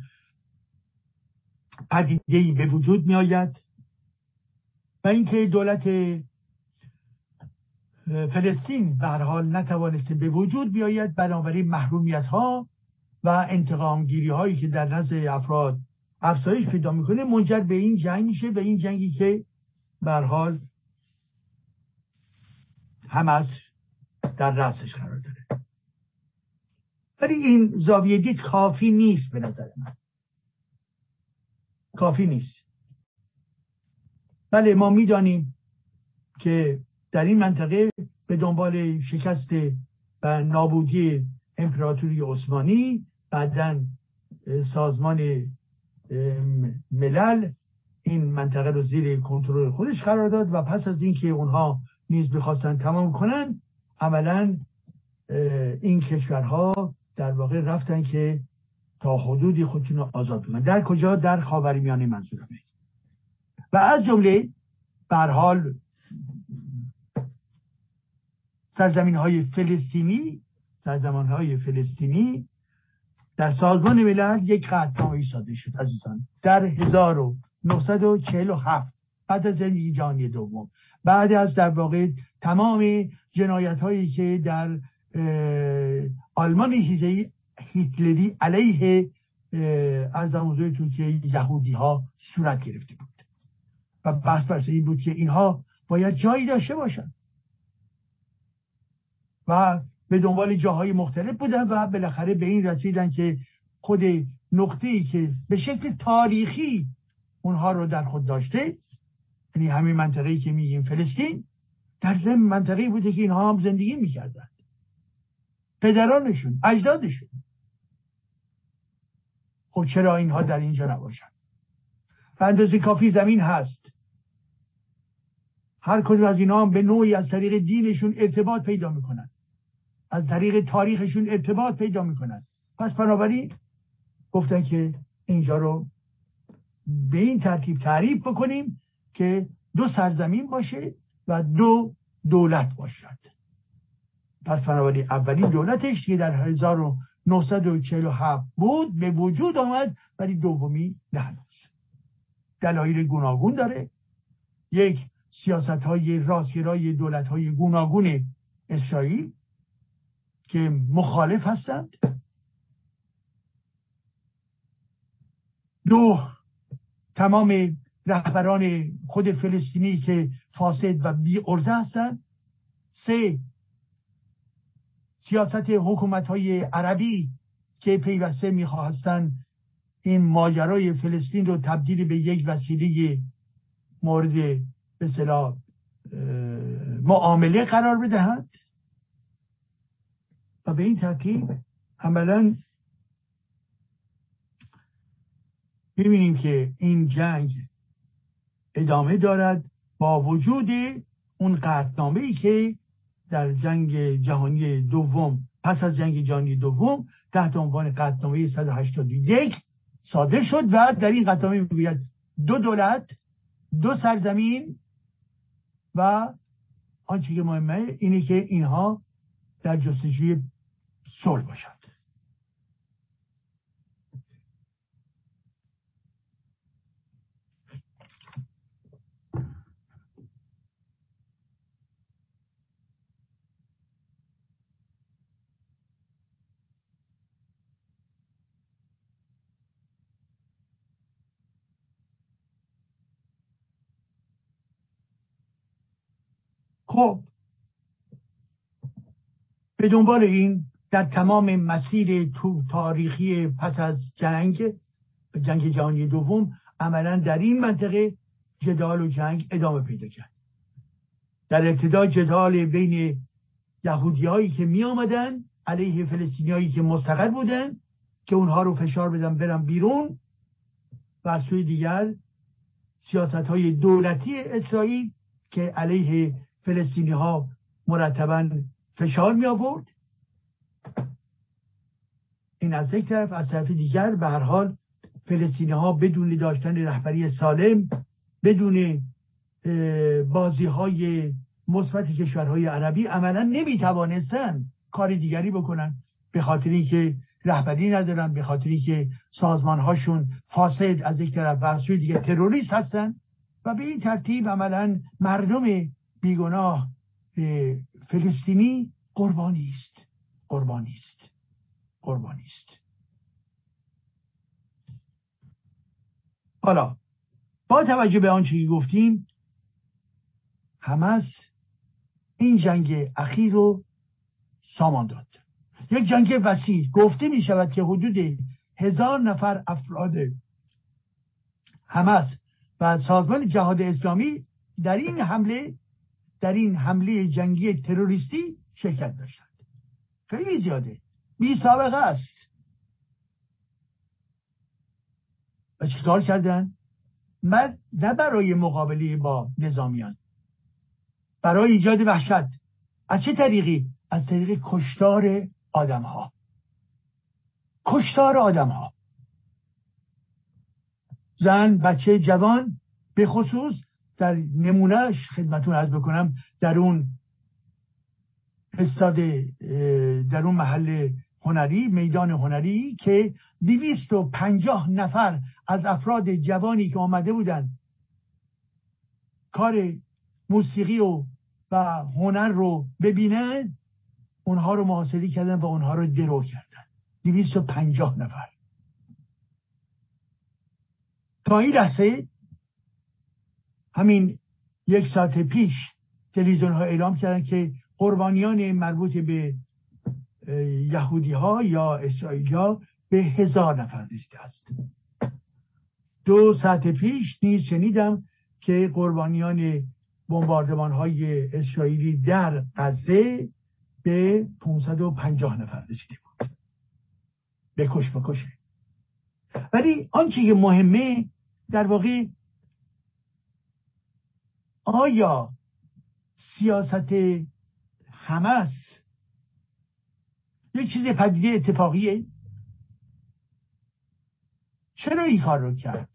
پدیده به وجود می آید و اینکه دولت فلسطین به حال نتوانسته به وجود بیاید بنابراین محرومیت ها و انتقام گیری هایی که در نزد افراد افزایش پیدا می‌کنه منجر به این جنگ میشه به این جنگی که حال از در رأسش قرار داره. ولی این زاویه دید کافی نیست به نظر من. کافی نیست. بله ما می‌دانیم که در این منطقه به دنبال شکست و نابودی امپراتوری عثمانی بعدا سازمان ملل این منطقه رو زیر کنترل خودش قرار داد و پس از اینکه اونها نیز بخواستن تمام کنن عملا این کشورها در واقع رفتن که تا حدودی خودشون رو آزاد کنن. در کجا؟ در خاورمیانه منظورمه و از جمله بر حال سرزمین های فلسطینی سرزمان های فلسطینی در سازمان ملل یک قطعه ساده شد عزیزان. در 1947 بعد از زندگی جهانی دوم. بعد از در واقع تمام جنایت هایی که در آلمان هیتلری علیه از حضورتون که یهودی ها صورت گرفته بود. و بحث بحث این بود که اینها باید جایی داشته باشن و به دنبال جاهای مختلف بودن و بالاخره به این رسیدن که خود نقطه ای که به شکل تاریخی اونها رو در خود داشته یعنی همین منطقه که میگیم فلسطین در ضمن منطقه بوده که اینها هم زندگی می‌کردن. پدرانشون اجدادشون. خب چرا اینها در اینجا نباشن؟ و اندازه کافی زمین هست. هر کدوم از اینها هم به نوعی از طریق دینشون ارتباط پیدا می‌کنن. از طریق تاریخشون ارتباط پیدا می‌کنن. پس بنابراین گفتن که اینجا رو به این ترتیب تعریف بکنیم که دو سرزمین باشه و دو دولت باشد. پس بنابراین اولین دولتش که در 1947 بود به وجود آمد ولی دومی نه دلایل گوناگون داره. یک سیاست های راستگرای دولت های گوناگون اسرائیل. که مخالف هستند. دو تمام رهبران خود فلسطینی که فاسد و بی ارزه هستند. سه سیاست حکومت های عربی که پیوسته می‌خواستند این ماجرای فلسطین رو تبدیل به یک وسیله مورد به معامله قرار بدهند. و به این ترتیب عملا ببینیم که این جنگ ادامه دارد با وجود اون قطنامه ای که در جنگ جهانی دوم پس از جنگ جهانی دوم تحت عنوان قطنامه 181 صادر شد و در این قطنامه می‌گوید دو دولت دو سرزمین و آنچه که مهمه اینه که اینها در جستجوی صلح باشد. خب به دنبال این در تمام مسیر تو تاریخی پس از جنگ جنگ جهانی دوم عملا در این منطقه جدال و جنگ ادامه پیدا کرد. در ابتدا جدال بین یهودی هایی که می آمدن علیه فلسطینی هایی که مستقر بودن که اونها رو فشار بدن برن بیرون و از سوی دیگر سیاست های دولتی اسرائیل که علیه فلسطینی ها مرتبا فشار می آورد این از یک طرف از طرف دیگر به هر حال فلسطینی ها بدون داشتن رهبری سالم بدون بازی های مثبت کشورهای عربی عملا نمی توانستن کار دیگری بکنن به خاطری که رهبری ندارن به خاطری که سازمان هاشون فاسد از یک طرف و از دیگه تروریست هستن و به این ترتیب عملا مردم بیگناه فلسطینی قربانی است. قربانی است. قربانی است. حالا با توجه به آنچه که گفتیم حمس این جنگ اخیر رو سامان داد. یک جنگ وسیع. گفته می شود که حدود هزار نفر افراد حمس و سازمان جهاد اسلامی در این حمله در این حمله جنگی تروریستی شرکت داشتند. خیلی زیاده. بی سابقه است و چیکار کردن؟ من نه برای مقابله با نظامیان برای ایجاد وحشت از چه طریقی؟ از طریق کشتار آدم ها کشتار آدم ها زن بچه جوان به خصوص در نمونهش خدمتون از بکنم در اون استاد در اون محل هنری میدان هنری که دویست و پنجاه نفر از افراد جوانی که آمده بودن کار موسیقی و, و هنر رو ببینن اونها رو محاصره کردن و اونها رو درو کردن. دویست و پنجاه نفر. تا این لحظه همین یک ساعت پیش تلویزیون ها اعلام کردن که قربانیان مربوط به یهودی ها یا اسرائیلی ها به هزار نفر رسیده است. دو ساعت پیش نیز شنیدم که قربانیان بمباردمان های اسرائیلی در غزه به 550 نفر رسیده بود. بکش بکشه ولی آنچه که مهمه در واقع آیا سیاست حمس یک چیز پدیده اتفاقیه. چرا این کار رو کرد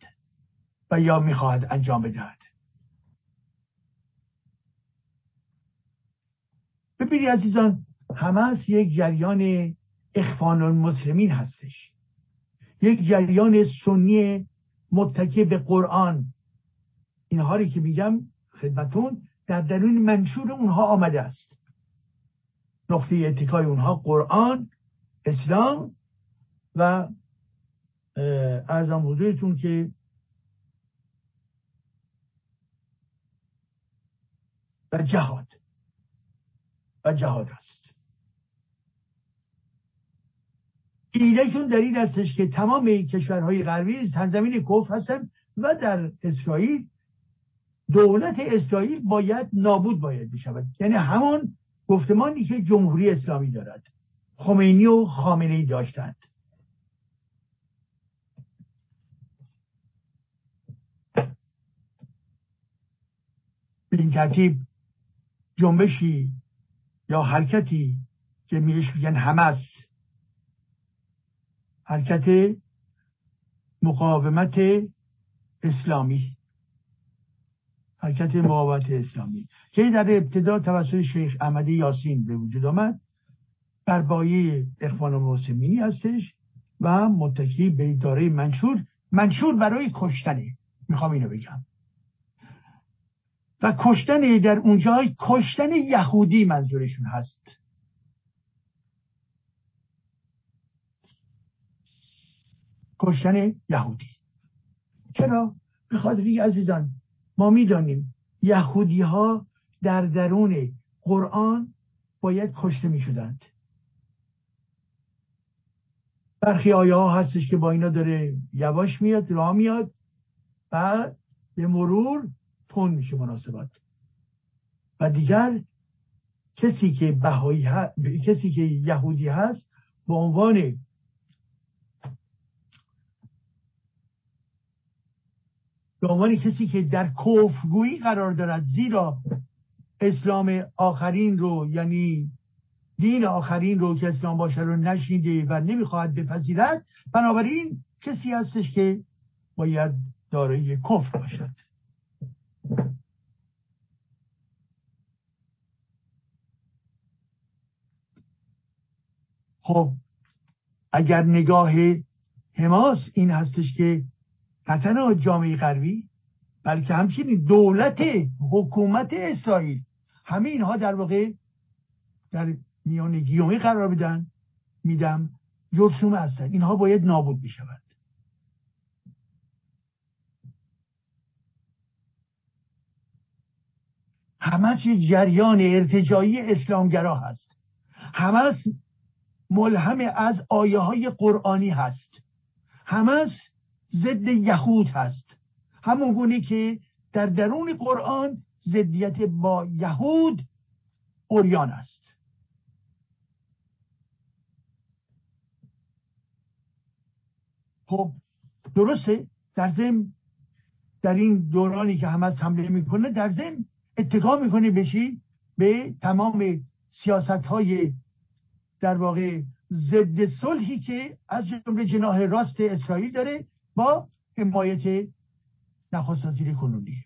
و یا می‌خواهد انجام بدهد؟ ببینید عزیزان حماس یک جریان اخوان المسلمین هستش. یک جریان سنی متکی به قرآن. اینها که میگم خدمتون در درون منشور اونها آمده است. نقطه اتکای اونها قرآن اسلام و ارزم حضورتون که و جهاد. و جهاد است. ایدهشون در این هستش که تمام کشورهای غربی سرزمین کفر هستن و در اسرائیل دولت اسرائیل باید نابود باید بشود. یعنی همون گفتمانی که جمهوری اسلامی دارد. خمینی و خامنه ای داشتند. به این ترتیب جنبشی یا حرکتی که میش میگن همس حرکت مقاومت اسلامی. حرکت مقاومت اسلامی. که در ابتدا توسط شیخ احمد یاسین به وجود آمد. بر بایه اخوان المسلمینی هستش و متکی به اداره منشور. منشور برای کشتنه. می‌خوام اینو بگم. و کشتن در اونجا کشتن یهودی منظورشون هست. کشتن یهودی. چرا؟ به خاطر عزیزان ما می‌دانیم یهودی ها در درون قرآن باید کشته می شدند برخی آیه ها هستش که با اینا داره یواش میاد راه میاد بعد به مرور تون میشه مناسبات. و دیگر کسی که بهایی کسی که یهودی هست به عنوان به عنوان کسی که در کفرگویی قرار دارد زیرا اسلام آخرین رو یعنی دین آخرین رو که اسلام باشه رو نشیده و نمی‌خواهد بپذیرد بنابراین کسی هستش که باید دارای کفر باشد. خب اگر نگاه حماس این هستش که نه تنها جامعه غربی بلکه همچنین دولت حکومت اسرائیل. همه اینها در واقع در میان گیومه قرار بدن. میدم جرسومه هستن. اینها باید نابود بشود همه یک جریان ارتجایی اسلامگرا هست. همه ملهم از آیه های قرآنی هست. همه ضد یهود هست. همون گونه که در درون قرآن ضدیت با یهود اوریان است. خب درسته در ضمن در این دورانی که همه حمله می‌کنه در ضمن اتقا می‌کنه بشی به تمام سیاست های در واقع ضد صلحی که از جمله جناح راست اسرائیل داره حمایت نخست وزیر کنونی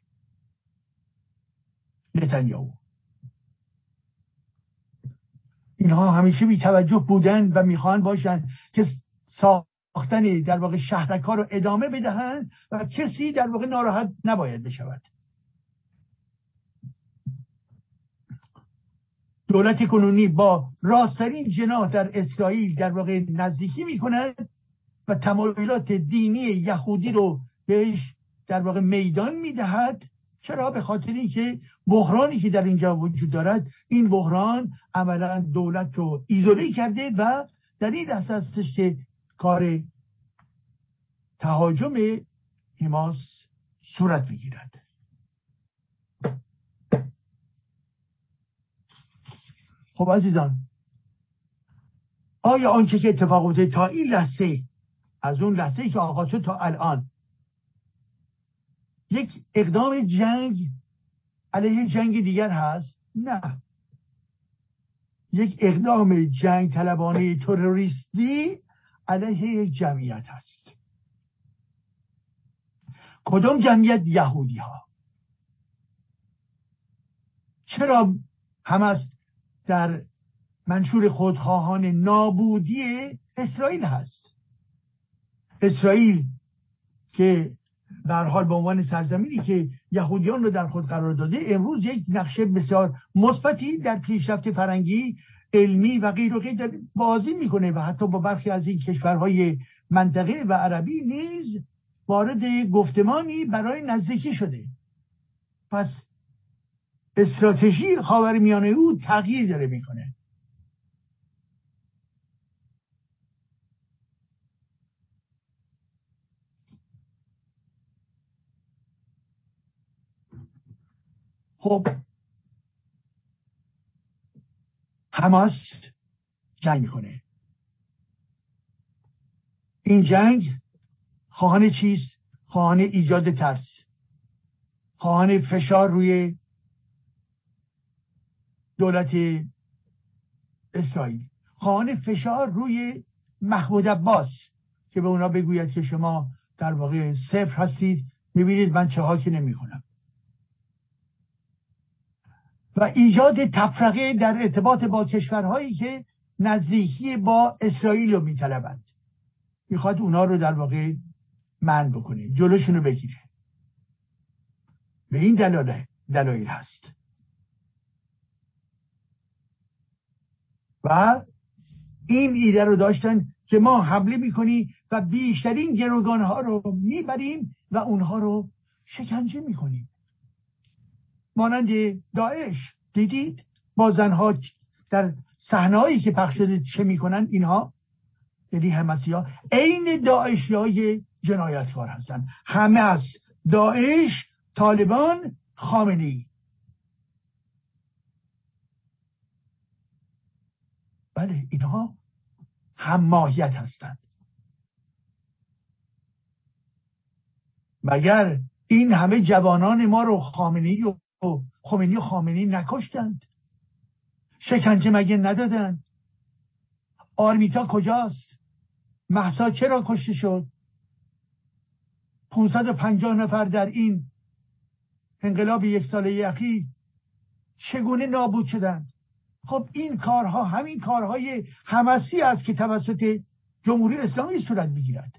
نتانیاهو. اینها همیشه بی توجه بودن و می‌خوان باشن که ساختن در واقع شهرک ها رو ادامه بدهند و کسی در واقع ناراحت نباید بشود. دولت کنونی با راستترین جناح در اسرائیل در واقع نزدیکی می‌کنند و تمایلات دینی یهودی رو بهش در واقع میدان می‌دهد. چرا؟ به خاطر اینکه بحرانی که در اینجا وجود دارد این بحران عملا دولت رو ایزوله کرده و در این هستش که کار تهاجم حماس صورت می‌گیرد. خب عزیزان آیا آنچه که اتفاق افتاده تا این لحظه از اون لحظه ای که آغاز شد تا الان. یک اقدام جنگ علیه جنگ دیگر هست؟ نه. یک اقدام جنگ طلبانه تروریستی علیه یک جمعیت هست. کدام جمعیت؟ یهودی ها چرا هم در منشور خودخواهان نابودی اسرائیل هست؟ اسرائیل که در حال به عنوان سرزمینی که یهودیان رو در خود قرار داده امروز یک نقشه بسیار مثبتی در پیشرفت فرنگی علمی و غیر و غیر بازی می‌کنه و حتی با برخی از این کشورهای منطقه و عربی نیز وارد گفتمانی برای نزدیکی شده. پس استراتژی خاورمیانه او تغییر داره می‌کنه. خب حماس جنگ می‌کنه. این جنگ خواهان چیست؟ خواهان ایجاد ترس. خواهان فشار روی دولت اسرائیل. خواهان فشار روی محمود عباس که به اونا بگوید که شما در واقع صفر هستید. می‌بینید من چه که نمی کنم و ایجاد تفرقه در ارتباط با کشورهایی که نزدیکی با اسرائیل رو میطلبند. می‌خواد اونا رو در واقع من بکنه جلوشون رو بگیره. به این دلاله دلایل هست. و این ایده رو داشتن که ما حمله می‌کنیم و بیشترین گروگان ها رو می‌بریم و اونها رو شکنجه می‌کنیم. مانند داعش. دیدید؟ با زنها در صحنهایی که پخش شده چه می‌کنن اینها؟ یعنی همسی ها عین داعشی های جنایتکار هستند همه از داعش طالبان خامنه ای بله اینها هم ماهیت هستند. مگر این همه جوانان ما رو خامنه ای و خمینی و خامنی نکشتند. شکنجه مگه ندادند؟ آرمیتا کجاست؟ محسا چرا کشته شد؟ 550 نفر در این انقلاب یک ساله اخیر چگونه نابود شدند؟ خب این کارها همین کارهای همسی است که توسط جمهوری اسلامی صورت می‌گیرد.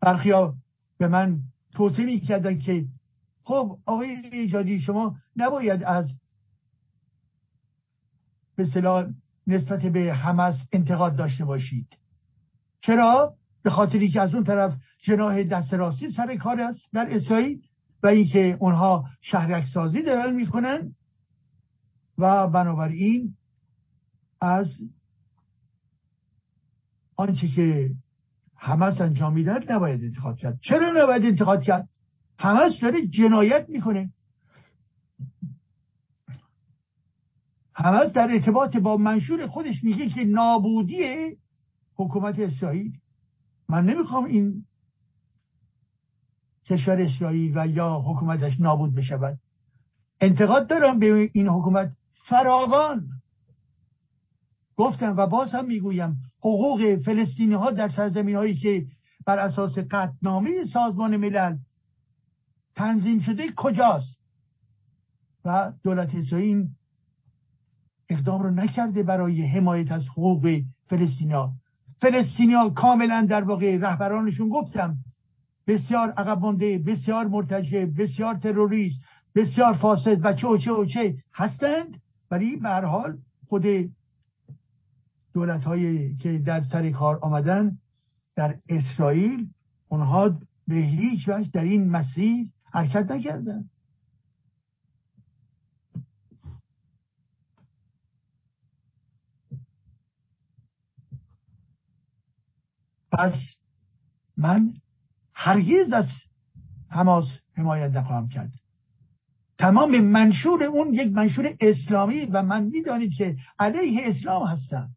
برخیا به من توصیه می‌کردن که خب آقای ایجادی شما نباید از به نسبت به حمس انتقاد داشته باشید. چرا؟ به خاطری که از اون طرف جناه دست راستی سر کار است در اسرائیل و اینکه اونها شهرک سازی دارن می‌کنن و بنابراین از آنچه که حماس انجام می‌دهد نباید انتقاد کرد. چرا نباید انتقاد کرد؟ حماس داره جنایت می‌کنه. حماس در ارتباط با منشور خودش میگه که نابودی حکومت اسرائیل. من نمی‌خوام این کشور اسرائیل و یا حکومتش نابود بشود. انتقاد دارم به این حکومت. فراوان. گفتم و باز هم می‌گویم حقوق فلسطینی ها در سرزمین هایی که بر اساس قطنامه سازمان ملل تنظیم شده کجاست؟ و دولت اسرائیل اقدام رو نکرده برای حمایت از حقوق فلسطینیا فلسطینیا کاملا در واقع رهبرانشون گفتم بسیار عقب بسیار مرتجع بسیار تروریست بسیار فاسد و چه و چه و چه هستند ولی به حال خود دولت هایی که در سر کار آمدن در اسرائیل اونها به هیچ وجه در این مسیر حرکت نکردن. پس من هرگز از حماس حمایت نخواهم کرد. تمام منشور اون یک منشور اسلامی و من می‌دانید که علیه اسلام هستم.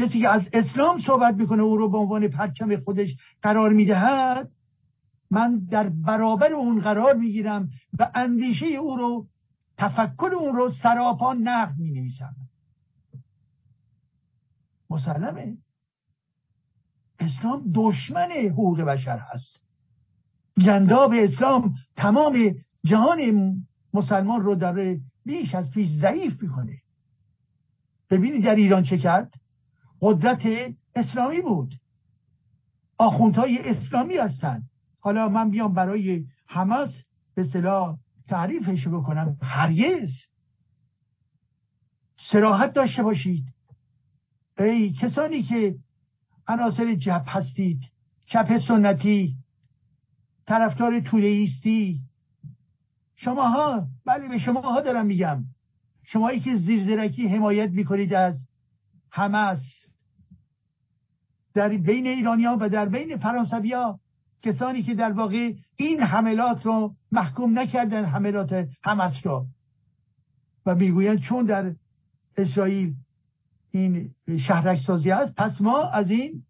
کسی که از اسلام صحبت می‌کنه او رو به عنوان پرچم خودش قرار می‌دهد من در برابر اون قرار می‌گیرم و اندیشه او رو تفکر اون رو سراپا نقد می نویسم مسلمه. اسلام دشمن حقوق بشر هست. گنداب اسلام تمام جهان مسلمان رو در بیش از پیش ضعیف می‌کنه. ببینید در ایران چه کرد؟ قدرت اسلامی بود. آخوندهای اسلامی هستند. حالا من بیام برای حماس به صلاح تعریفش بکنم. هرگز. سراحت داشته باشید. ای کسانی که عناصر جب هستید چپ سنتی طرفدار تولیستی شماها بله به شماها دارم میگم. شمایی که زیرزرکی حمایت می‌کنید از حماس. در بین ایرانیان و در بین فرانسوی ها کسانی که در واقع این حملات رو محکوم نکردن حملات حماس رو و می‌گویند چون در اسرائیل این شهرک سازی است پس ما از این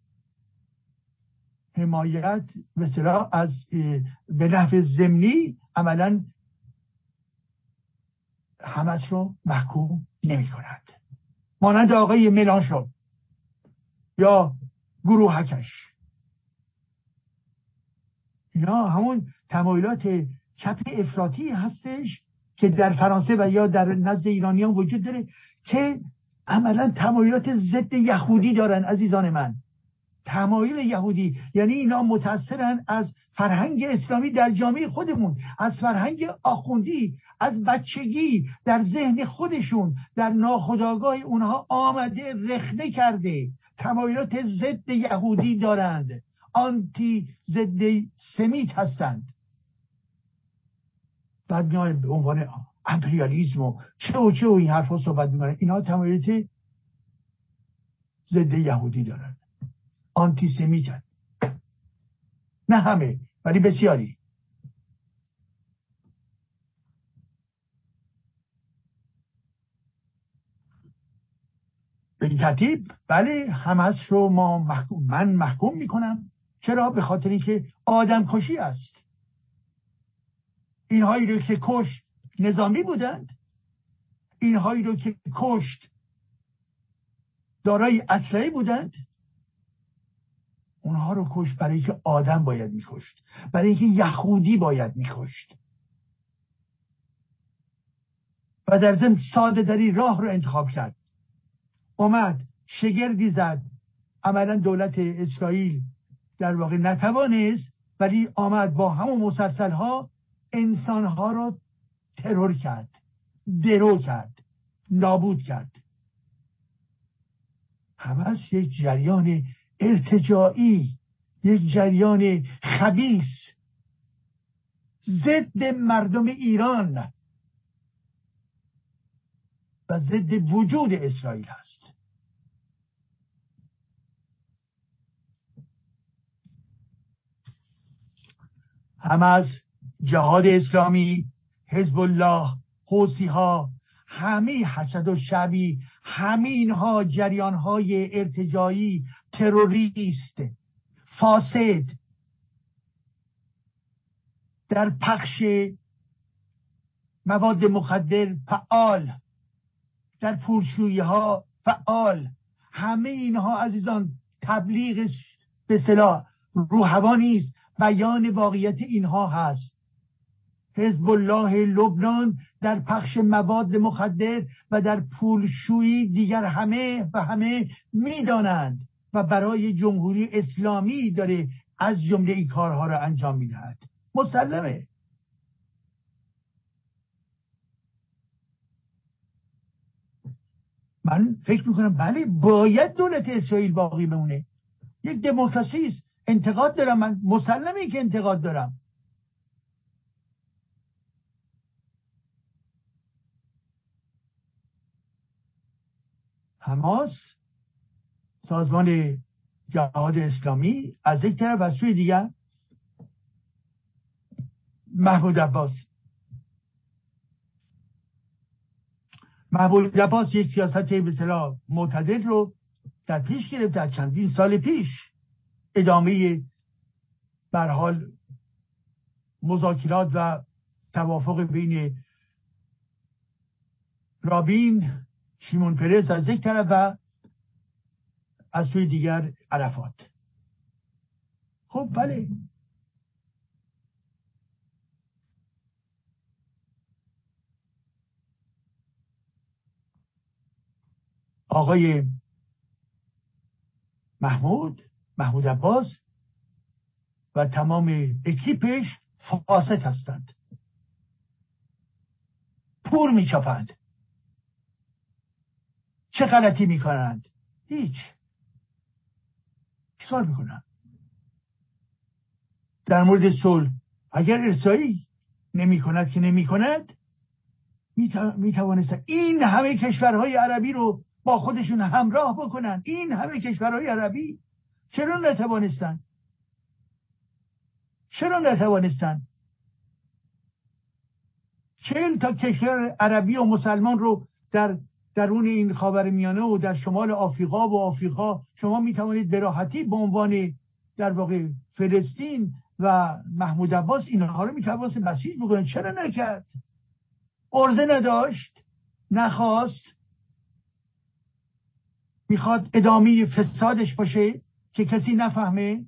حمایت مثلا از به نحو زمینی عملا حماس رو محکوم نمی کند مانند آقای ملانشو یا گروهکش. اینا همون تمایلات چپ افراطی هستش که در فرانسه و یا در نزد ایرانیان وجود داره که عملا تمایلات ضد یهودی دارن عزیزان من. تمایل یهودی یعنی اینا متاثرن از فرهنگ اسلامی در جامعه خودمون از فرهنگ آخوندی از بچگی در ذهن خودشون در ناخداگاه اونها آمده رخنه کرده. تمایلات ضد یهودی دارند. آنتی ضد سمیت هستند. بعد میایم به عنوان امپریالیزم و چه و چه و این حرف صحبت می‌کنن. اینها تمایلات ضد یهودی دارند. آنتی سمیت نه همه ولی بسیاری. به این ترتیب بله همش رو ما محکوم من محکوم می‌کنم. چرا؟ به خاطر اینکه آدم کشی است. اینهایی رو که کش نظامی بودند. اینهایی رو که کشت دارای اسلحه بودند. اونها رو کشت برای اینکه آدم باید میکشت. برای اینکه یهودی باید میکشت. و در ضمن ساده داری راه رو انتخاب کرد. اومد شگردی زد. عملا دولت اسرائیل در واقع نتوانست ولی آمد با همون مسلسل ها انسان ها رو ترور کرد درو کرد نابود کرد. همه یک جریان ارتجاعی یک جریان خبیس ضد مردم ایران و ضد وجود اسرائیل هست. هم از جهاد اسلامی حزب الله حوسی ها همه حسد و شبی همین ها جریان های ارتجایی تروریست فاسد در پخش مواد مخدر فعال در پولشویی ها فعال. همه اینها عزیزان تبلیغ به صلاح روحوا نیست بیان واقعیت اینها هست. حزب الله لبنان در پخش مواد مخدر و در پولشویی دیگر همه و همه می‌دانند و برای جمهوری اسلامی داره از جمله این کارها را انجام می‌دهد. مسلمه. من فکر می‌کنم بله باید دولت اسرائیل باقی بمونه. یک دموکراسی است. انتقاد دارم. من مسلمه که انتقاد دارم. حماس سازمان جهاد اسلامی از یک طرف و سوی دیگر محمود عباس. محمود عباس یک سیاست مثلا معتدل رو در پیش گرفت از چندین سال پیش. ادامه بر حال مذاکرات و توافق بین رابین شیمون پرز از یک طرف و از سوی دیگر عرفات. خب بله. آقای محمود محمود عباس و تمام اکیپش فاسد هستند. پول میچاپند. چه غلطی می‌کنند؟ هیچ. چیکار می‌کنن در مورد صلح اگر اسرائیل نمی کند که نمی کند می توانست این همه کشورهای عربی رو با خودشون همراه بکنن. این همه کشورهای عربی چرا نتوانستن؟ چرا نتوانستن؟ چهل تا کشور عربی و مسلمان رو در درون این خاور میانه و در شمال آفریقا و آفریقا شما می توانید به راحتی به عنوان در واقع فلسطین و محمود عباس اینها رو می توانست بسیج بکنید. چرا نکرد؟ ارزه نداشت نخواست. می‌خواد ادامه فسادش باشه که کسی نفهمه؟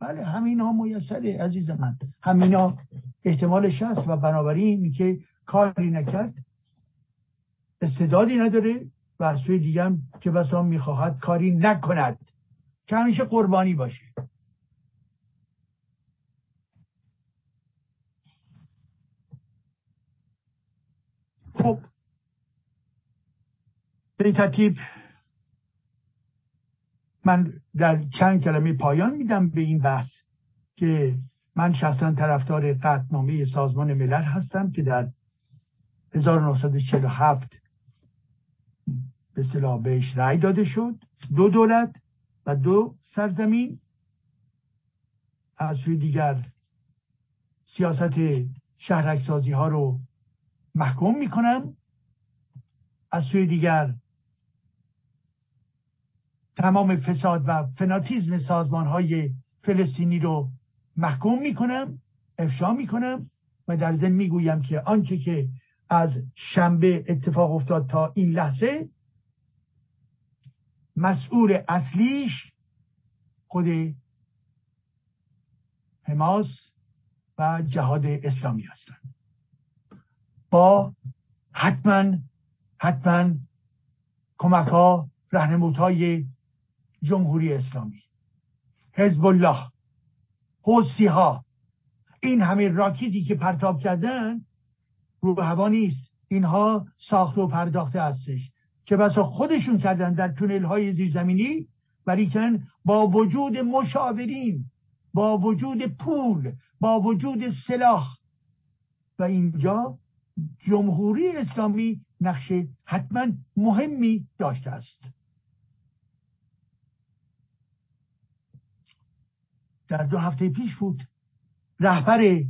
بله همین ها میسره عزیز من. همین ها احتمالش هست و بنابراین که کاری نکرد استعدادی نداره و از سوی دیگه که بسا می‌خواهد کاری نکند. که همیشه قربانی باشه. خب. به این ترتیب من در چند کلمه پایان میدم به این بحث که من شخصا طرفدار قطنامه سازمان ملل هستم که در 1947 به صلاح بهش رأی داده شد. دو دولت و دو سرزمین. از سوی دیگر سیاست شهرک سازی ها رو محکوم می‌کنن از سوی دیگر تمام فساد و فناتیزم سازمان های فلسطینی رو محکوم می‌کنم افشا می‌کنم و در ضمن می‌گویم که آنچه که از شنبه اتفاق افتاد تا این لحظه مسئول اصلیش خود حماس و جهاد اسلامی هستند با حتما حتما کمک ها های جمهوری اسلامی. حزب الله حوسی ها این همه راکیتی که پرتاب کردن رو به هوا نیست. اینها ساخت و پرداخته هستش. که بسا خودشون کردن در تونل های زیرزمینی ولیکن با وجود مشاورین با وجود پول با وجود سلاح. و اینجا جمهوری اسلامی نقش حتما مهمی داشته است. در دو هفته پیش بود. رهبر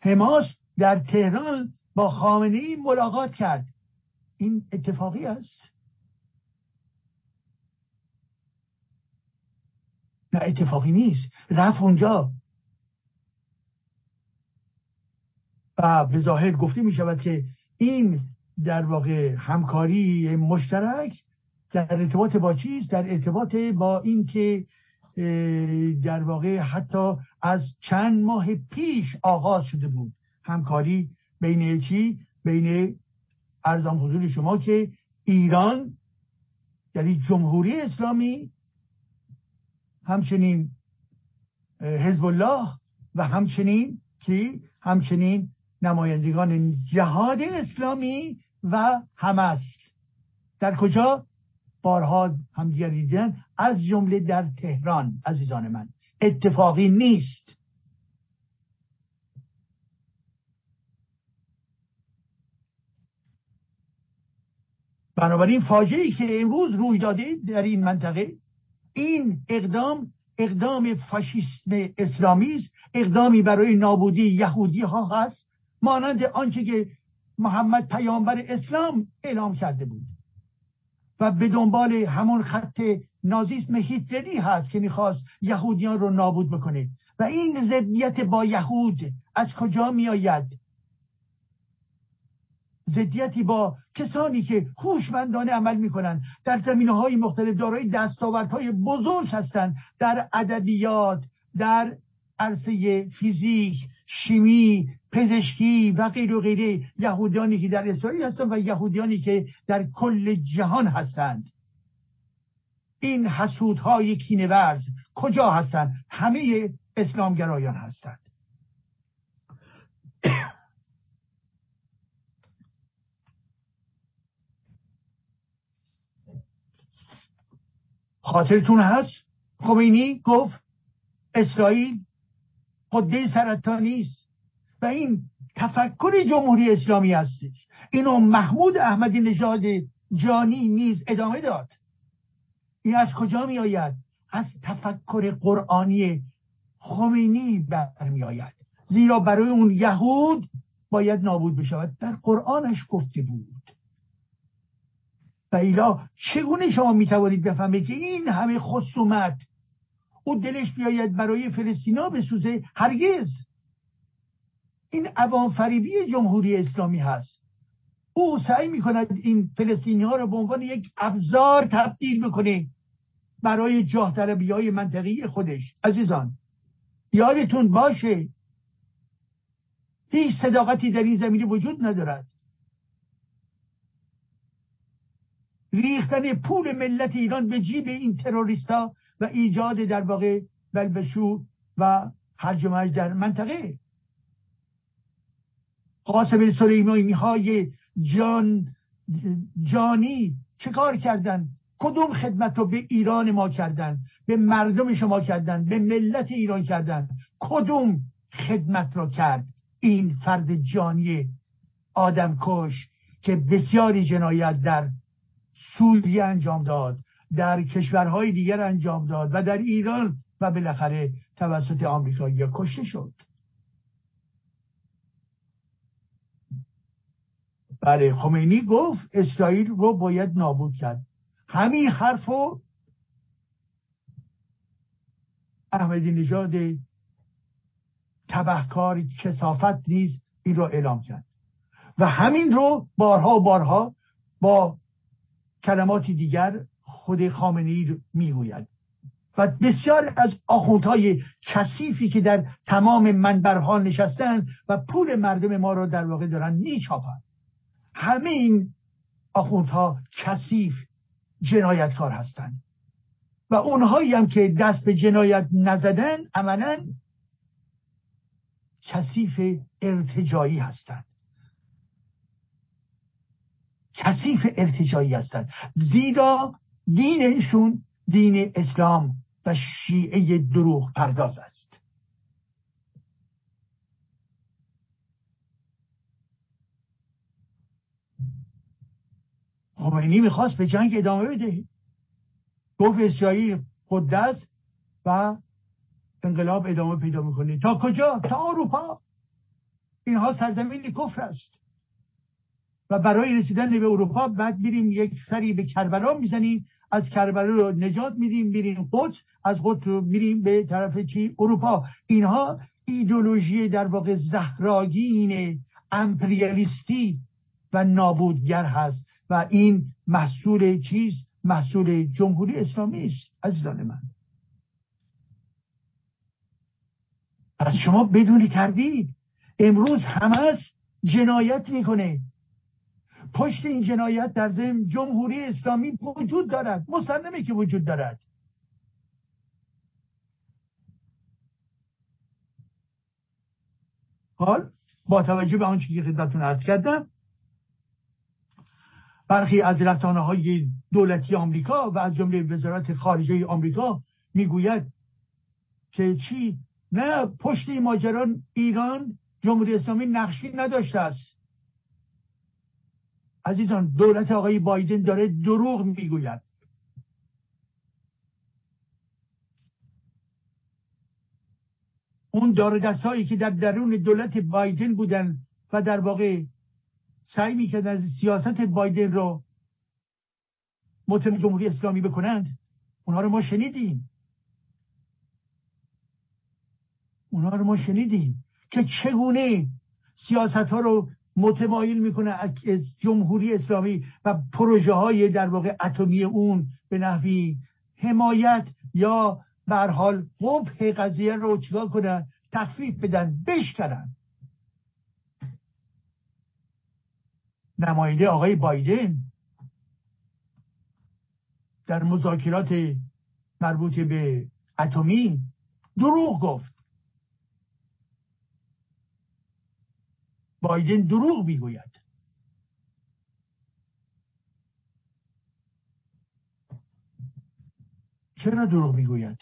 حماس در تهران با خامنه ای ملاقات کرد. این اتفاقی است؟ نه اتفاقی نیست. رفت اونجا. و به ظاهر گفته می شود که این در واقع همکاری مشترک در ارتباط با چیز؟ در ارتباط با اینکه در واقع حتی از چند ماه پیش آغاز شده بود. همکاری بین چی؟ بین ارزان حضور شما که ایران یعنی جمهوری اسلامی همچنین حزب الله و همچنین که همچنین نمایندگان جهاد اسلامی و حماس. در کجا؟ بارها هم دیدن از جمله در تهران عزیزان من. اتفاقی نیست. بنابراین فاجعه که امروز روی داده در این منطقه این اقدام اقدام فاشیسم اسلامی است. اقدامی برای نابودی یهودی ها هست مانند آنچه که محمد پیامبر اسلام اعلام کرده بود. و به دنبال همون خط نازیسم هیتلری هست که می‌خواست یهودیان رو نابود بکنه. و این ضدیت با یهود از کجا میآید؟ ضدیتی با کسانی که هوشمندانه عمل می‌کنن. در زمینه های مختلف دارای دستاوردهای بزرگ هستند در ادبیات در عرصه فیزیک شیمی پزشکی و غیر و غیره یهودیانی که در اسرائیل هستند و یهودیانی که در کل جهان هستند. این حسودهای کینورز کجا هستند؟ همه اسلامگرایان هستند. خاطرتون هست؟ خمینی گفت اسرائیل قده سرطانی است و این تفکر جمهوری اسلامی هستش. اینو محمود احمدی نژاد جانی نیز ادامه داد. این از کجا می آید از تفکر قرآنی خمینی برمی آید زیرا برای اون یهود باید نابود بشود. در قرآنش گفته بود. و ایلا چگونه شما می توانید بفهمید که این همه خصومت او دلش بیاید برای فلسطینا بسوزه هرگز. این عوام فریبی جمهوری اسلامی هست. او سعی می کند این فلسطینی ها را به عنوان یک ابزار تبدیل بکنه برای جاه های منطقی خودش. عزیزان یادتون باشه هیچ صداقتی در این زمینه وجود ندارد. ریختن پول ملت ایران به جیب این تروریستا و ایجاد در واقع بلبشو و هرج در منطقه. قاسم سلیمانی های جان جانی چه کار کردن؟ کدوم خدمت رو به ایران ما کردن؟ به مردم شما کردن؟ به ملت ایران کردن؟ کدوم خدمت را کرد؟ این فرد جانی آدمکش که بسیاری جنایت در سوریه انجام داد در کشورهای دیگر انجام داد و در ایران و بالاخره توسط آمریکایی کشته شد. بله خمینی گفت اسرائیل رو باید نابود کرد. همین حرف رو احمدی نژاد تبهکار کسافت نیز این را اعلام کرد. و همین رو بارها و بارها با کلماتی دیگر خود خامنه ای می‌گوید. و بسیار از آخوندهای کثیفی که در تمام منبرها نشستن و پول مردم ما را در واقع دارن میچاپن. همه این آخوندها کثیف جنایتکار هستند. و اونهایی هم که دست به جنایت نزدن عملا کثیف ارتجایی هستند. کثیف ارتجایی هستند. زیرا دینشون دین اسلام و شیعه دروغ پرداز است. خمینی می‌خواست به جنگ ادامه بده. گفت اسرائیل قدس و انقلاب ادامه پیدا می‌کنه. تا کجا؟ تا اروپا. اینها سرزمین کفر است. و برای رسیدن به اروپا بعد میریم یک سری به کربلا می‌زنیم. از کربلا رو نجات میدیم میریم قدس از قدس رو میریم به طرف چی؟ اروپا. اینها ایدولوژی در واقع زهراگین امپریالیستی و نابودگر هست و این محصول چیز محصول جمهوری اسلامی است عزیزان من. پس شما بدون تردید امروز همه جنایت می‌کنه. پشت این جنایت در ضمن جمهوری اسلامی وجود دارد. مسلمه که وجود دارد. حال با توجه به آن چیزی که خدمتتون عرض کردم برخی از رسانه های دولتی آمریکا و از جمله وزارت خارجه آمریکا می‌گوید که چی؟ نه پشت ماجران ایران جمهوری اسلامی نقشی نداشته است. عزیزان دولت آقای بایدن داره دروغ می‌گوید. اون دار دستایی که در درون دولت بایدن بودن و در واقع سعی می‌کرد از سیاست بایدن رو متن جمهوری اسلامی بکنند اونها رو ما شنیدیم. اونها رو ما شنیدیم که چگونه سیاست ها رو متمایل می‌کنه از جمهوری اسلامی و پروژه های در واقع اتمی اون به نحوی حمایت یا بر حال قبح قضیه رو چیکار کنن؟ تخفیف بدن بشکنن. نماینده آقای بایدن در مذاکرات مربوط به اتمی دروغ گفت. بایدن دروغ می‌گوید. چرا دروغ می‌گوید؟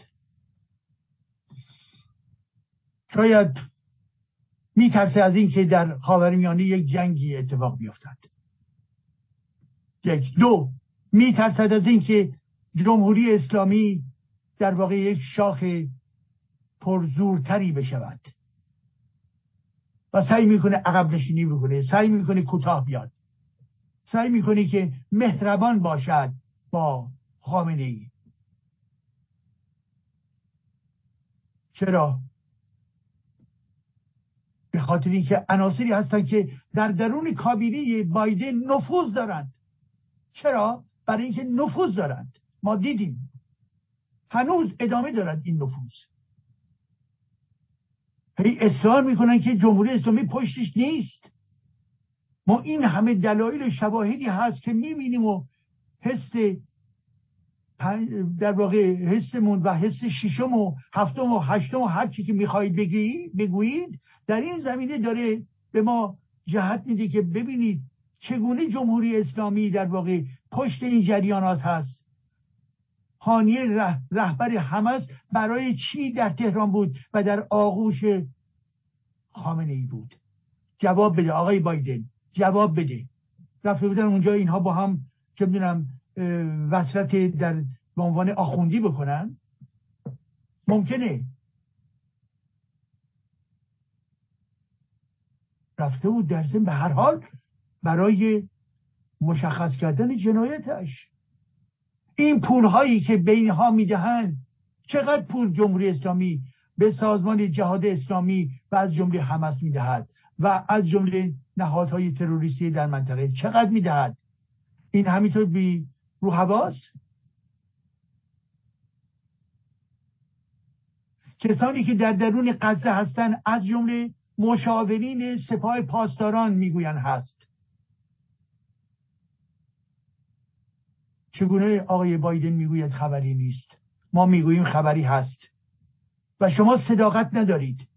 شاید میترسه از اینکه در خاورمیانه یک جنگی اتفاق بیفتد. یک دو میترسد از اینکه جمهوری اسلامی در واقع یک شاخ پرزورتری بشود. و سعی می‌کنه عقب نشینی بکنه سعی می‌کنه کوتاه بیاد. سعی می‌کنه که مهربان باشد با خامنه ای. چرا؟ به خاطر اینکه عناصری هستند که در درون کابینه بایدن نفوذ دارند. چرا؟ برای اینکه نفوذ دارند. ما دیدیم. هنوز ادامه دارد این نفوذ. هی اصرار می‌کنن که جمهوری اسلامی پشتش نیست. ما این همه دلایل شواهدی هست که می‌بینیم و حس در واقع حسمون و حس ششم و هفتم و هشتم و هر چی که می‌خواهید بگویید در این زمینه داره به ما جهت میده که ببینید چگونه جمهوری اسلامی در واقع پشت این جریانات هست. حانیه رهبر حماس برای چی در تهران بود و در آغوش خامنه ای بود؟ جواب بده آقای بایدن جواب بده. رفته بودن اونجا اینها با هم چه می‌دونم وصلت در به عنوان آخوندی بکنن؟ ممکنه. رفته بود در به هر حال برای مشخص کردن جنایتش. این پولهایی که بینها می‌دهند چقدر پول جمهوری اسلامی به سازمان جهاد اسلامی و از جمله حماس می‌دهد و از جمله نهادهای تروریستی در منطقه چقدر می‌دهد؟ این همینطور بی رو حواس؟ کسانی که در درون غزه هستند از جمله مشاورین سپاه پاسداران می‌گویند هست. چگونه آقای بایدن می‌گوید خبری نیست؟ ما می‌گوییم خبری هست. و شما صداقت ندارید.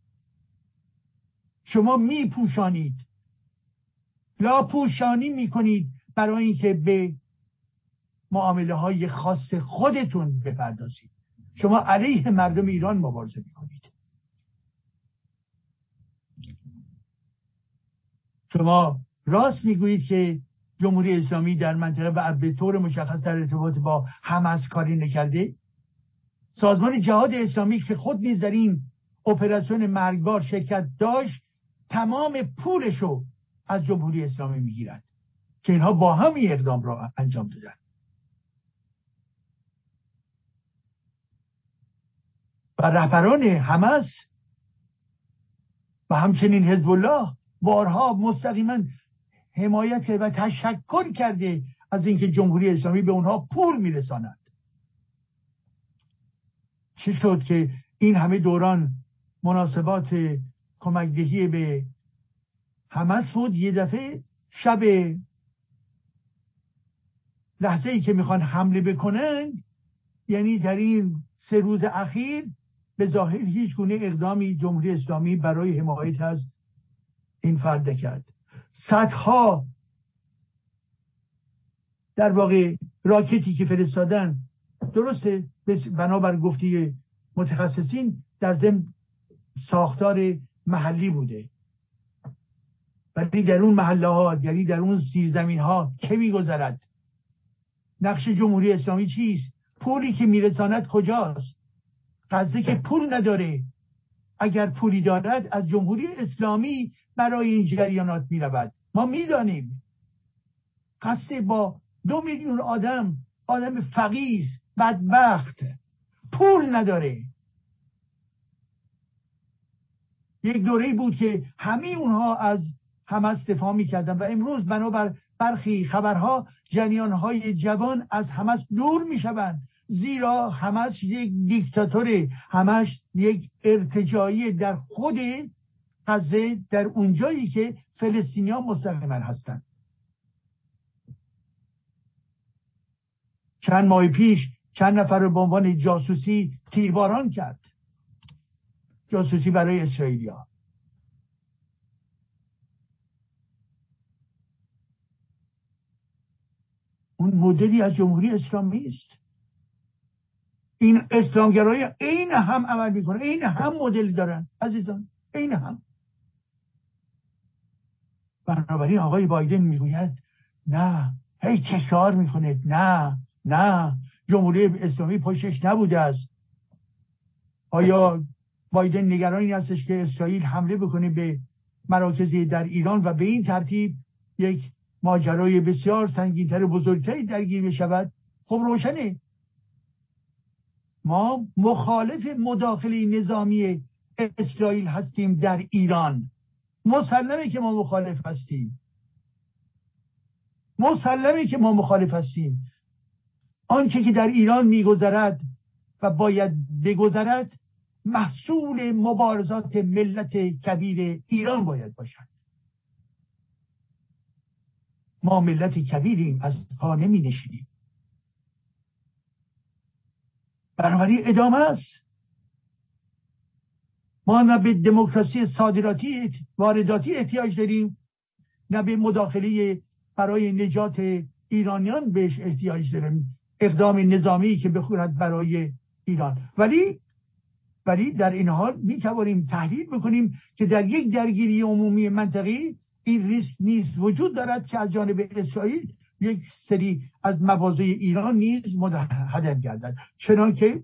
شما میپوشانید. لاپوشانی می‌کنید برای اینکه به معامله های خاص خودتون بپردازید. شما علیه مردم ایران مبارزه می‌کنید. شما راست می‌گویید که جمهوری اسلامی در منطقه و به طور مشخص در ارتباط با حماس کاری نکرده؟ سازمان جهاد اسلامی که خود نیز در این اپراسیون مرگبار شرکت داشت تمام پولشو از جمهوری اسلامی می‌گیرد که اینها با هم اقدام را انجام دادن. و رهبران حماس و همچنین حزب الله بارها مستقیما حمایت و تشکر کرده از اینکه جمهوری اسلامی به اونها پول میرساند. چی شد که این همه دوران مناسبات کمکدهی به حماس بود یه دفعه شب لحظه ای که می‌خوان حمله بکنن یعنی در این سه روز اخیر به ظاهر هیچ گونه اقدامی جمهوری اسلامی برای حمایت از این فرد کرد صدها در واقع راکتی که فرستادن درسته؟ بنابر گفتی متخصصین در ضمن ساختار محلی بوده. ولی در اون محله ها یعنی در اون زیرزمین ها چه میگذرد؟ نقش جمهوری اسلامی چیست؟ پولی که میرساند کجاست؟ غزه که پول نداره. اگر پولی دارد از جمهوری اسلامی برای این جریانات می‌رود. ما می‌دانیم قصد با دو میلیون آدم آدم فقیر بدبخت پول نداره. یک دوره بود که همه اونها از حماس دفاع می‌کردن و امروز بنابر برخی خبرها جنیانهای جوان از حماس دور می‌شوند زیرا همش یک دیکتاتور همش یک ارتجایی در خود غزه در اونجایی که فلسطینیا مستقیما هستند چند ماه پیش چند نفر رو به عنوان جاسوسی تیرباران کرد. جاسوسی برای اسرائیلیا. اون مدلی از جمهوری اسلامی است. این اسلامگرایی عین هم عمل می‌کنه. عین هم مدل دارن عزیزان. عین هم. بنابراین آقای بایدن می‌گوید نه هی تکرار می‌کنه نه نه جمهوری اسلامی پشتش نبوده است. آیا بایدن نگرانی هستش که اسرائیل حمله بکنه به مراکزی در ایران و به این ترتیب یک ماجرای بسیار سنگینتر و بزرگتری درگیر بشود خب روشنه. ما مخالف مداخله نظامی اسرائیل هستیم در ایران. مسلمه که ما مخالف هستیم. مسلمه که ما مخالف هستیم. آنچه که در ایران میگذرد و باید بگذرد محصول مبارزات ملت کبیر ایران باید باشد. ما ملت کبیریم از پا نمی نشینیم بنابراین ادامه است. ما نه به دموکراسی صادراتی وارداتی احتیاج داریم نه به مداخله برای نجات ایرانیان بهش احتیاج داریم. اقدام نظامی که بخورد برای ایران. ولی ولی در این حال می توانیم تحلیل بکنیم که در یک درگیری عمومی منطقی این ریسک نیز وجود دارد که از جانب اسرائیل یک سری از مواضع ایران نیز هدف گردد. چنانکه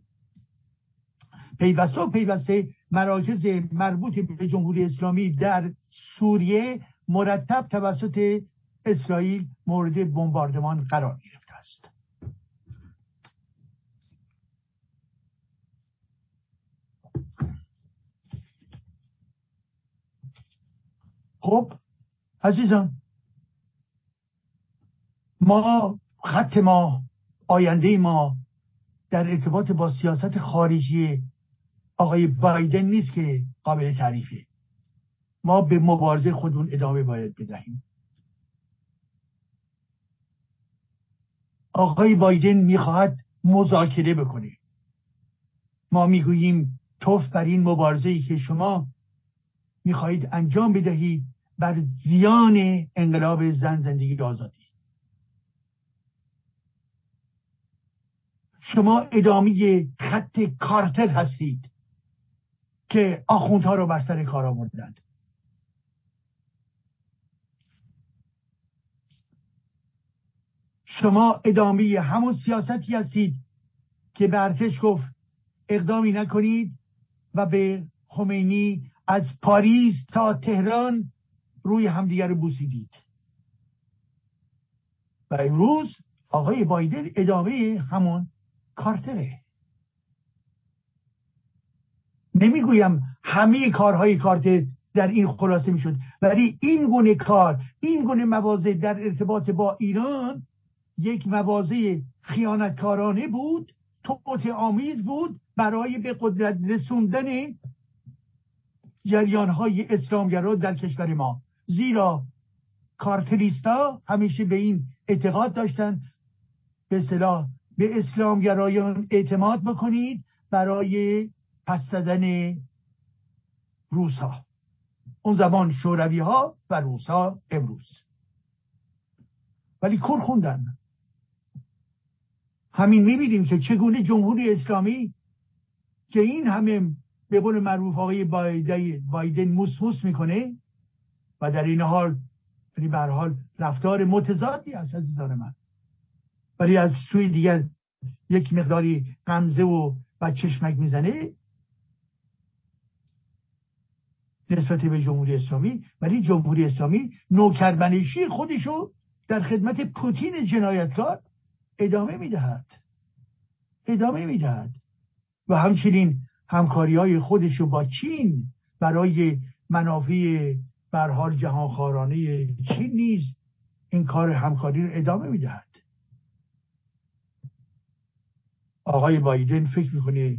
پیوسته و پیوسته مراکز مربوط به جمهوری اسلامی در سوریه مرتب توسط اسرائیل مورد بمباردمان قرار گرفته است. خب عزیزان ما خط ما آینده ما در ارتباط با سیاست خارجی آقای بایدن نیست که قابل تعریفه. ما به مبارزه خودمون ادامه باید بدهیم. آقای بایدن می‌خواهد مذاکره بکنه. ما می‌گوییم توف بر این مبارزه ای که شما می‌خواهید انجام بدهید بر زیان انقلاب زن زندگی آزادی. شما ادامه خط کارتر هستید. که آخوندها رو بر سر کار آوردند. شما ادامه همون سیاستی هستید که به ارتش گفت اقدامی نکنید و به خمینی از پاریس تا تهران روی همدیگر بوسیدید. و امروز آقای بایدن ادامه همون کارتره. نمی‌گویم همه کارهای کارتر در این خلاصه می‌شد ولی این گونه کار این گونه موازه در ارتباط با ایران یک موازه خیانتکارانه بود توت آمیز بود برای به قدرت رسوندن جریان های اسلامگرا در کشور ما. زیرا کارتریستا همیشه به این اعتقاد داشتن به صلاح به اسلامگرایان اعتماد بکنید برای پس زدن روسا. اون زمان شوروی ها و روسا امروز. ولی کور خوندن. همین می‌بینیم که چگونه جمهوری اسلامی که این همه به قول معروف آقای بایدن موسموس می‌کنه و در این حال یعنی حال رفتار متضادی است عزیزان من. ولی از سوی دیگر یک مقداری غمزه و و چشمک می‌زنه. نسبت به جمهوری اسلامی ولی جمهوری اسلامی نوکربنشی خودشو در خدمت پوتین جنایتکار ادامه می‌دهد. ادامه می‌دهد. و همچنین همکاری های خودشو با چین برای منافع برحال جهانخوارانه چین نیز این کار همکاری رو ادامه می‌دهد. آقای بایدن فکر می‌کنه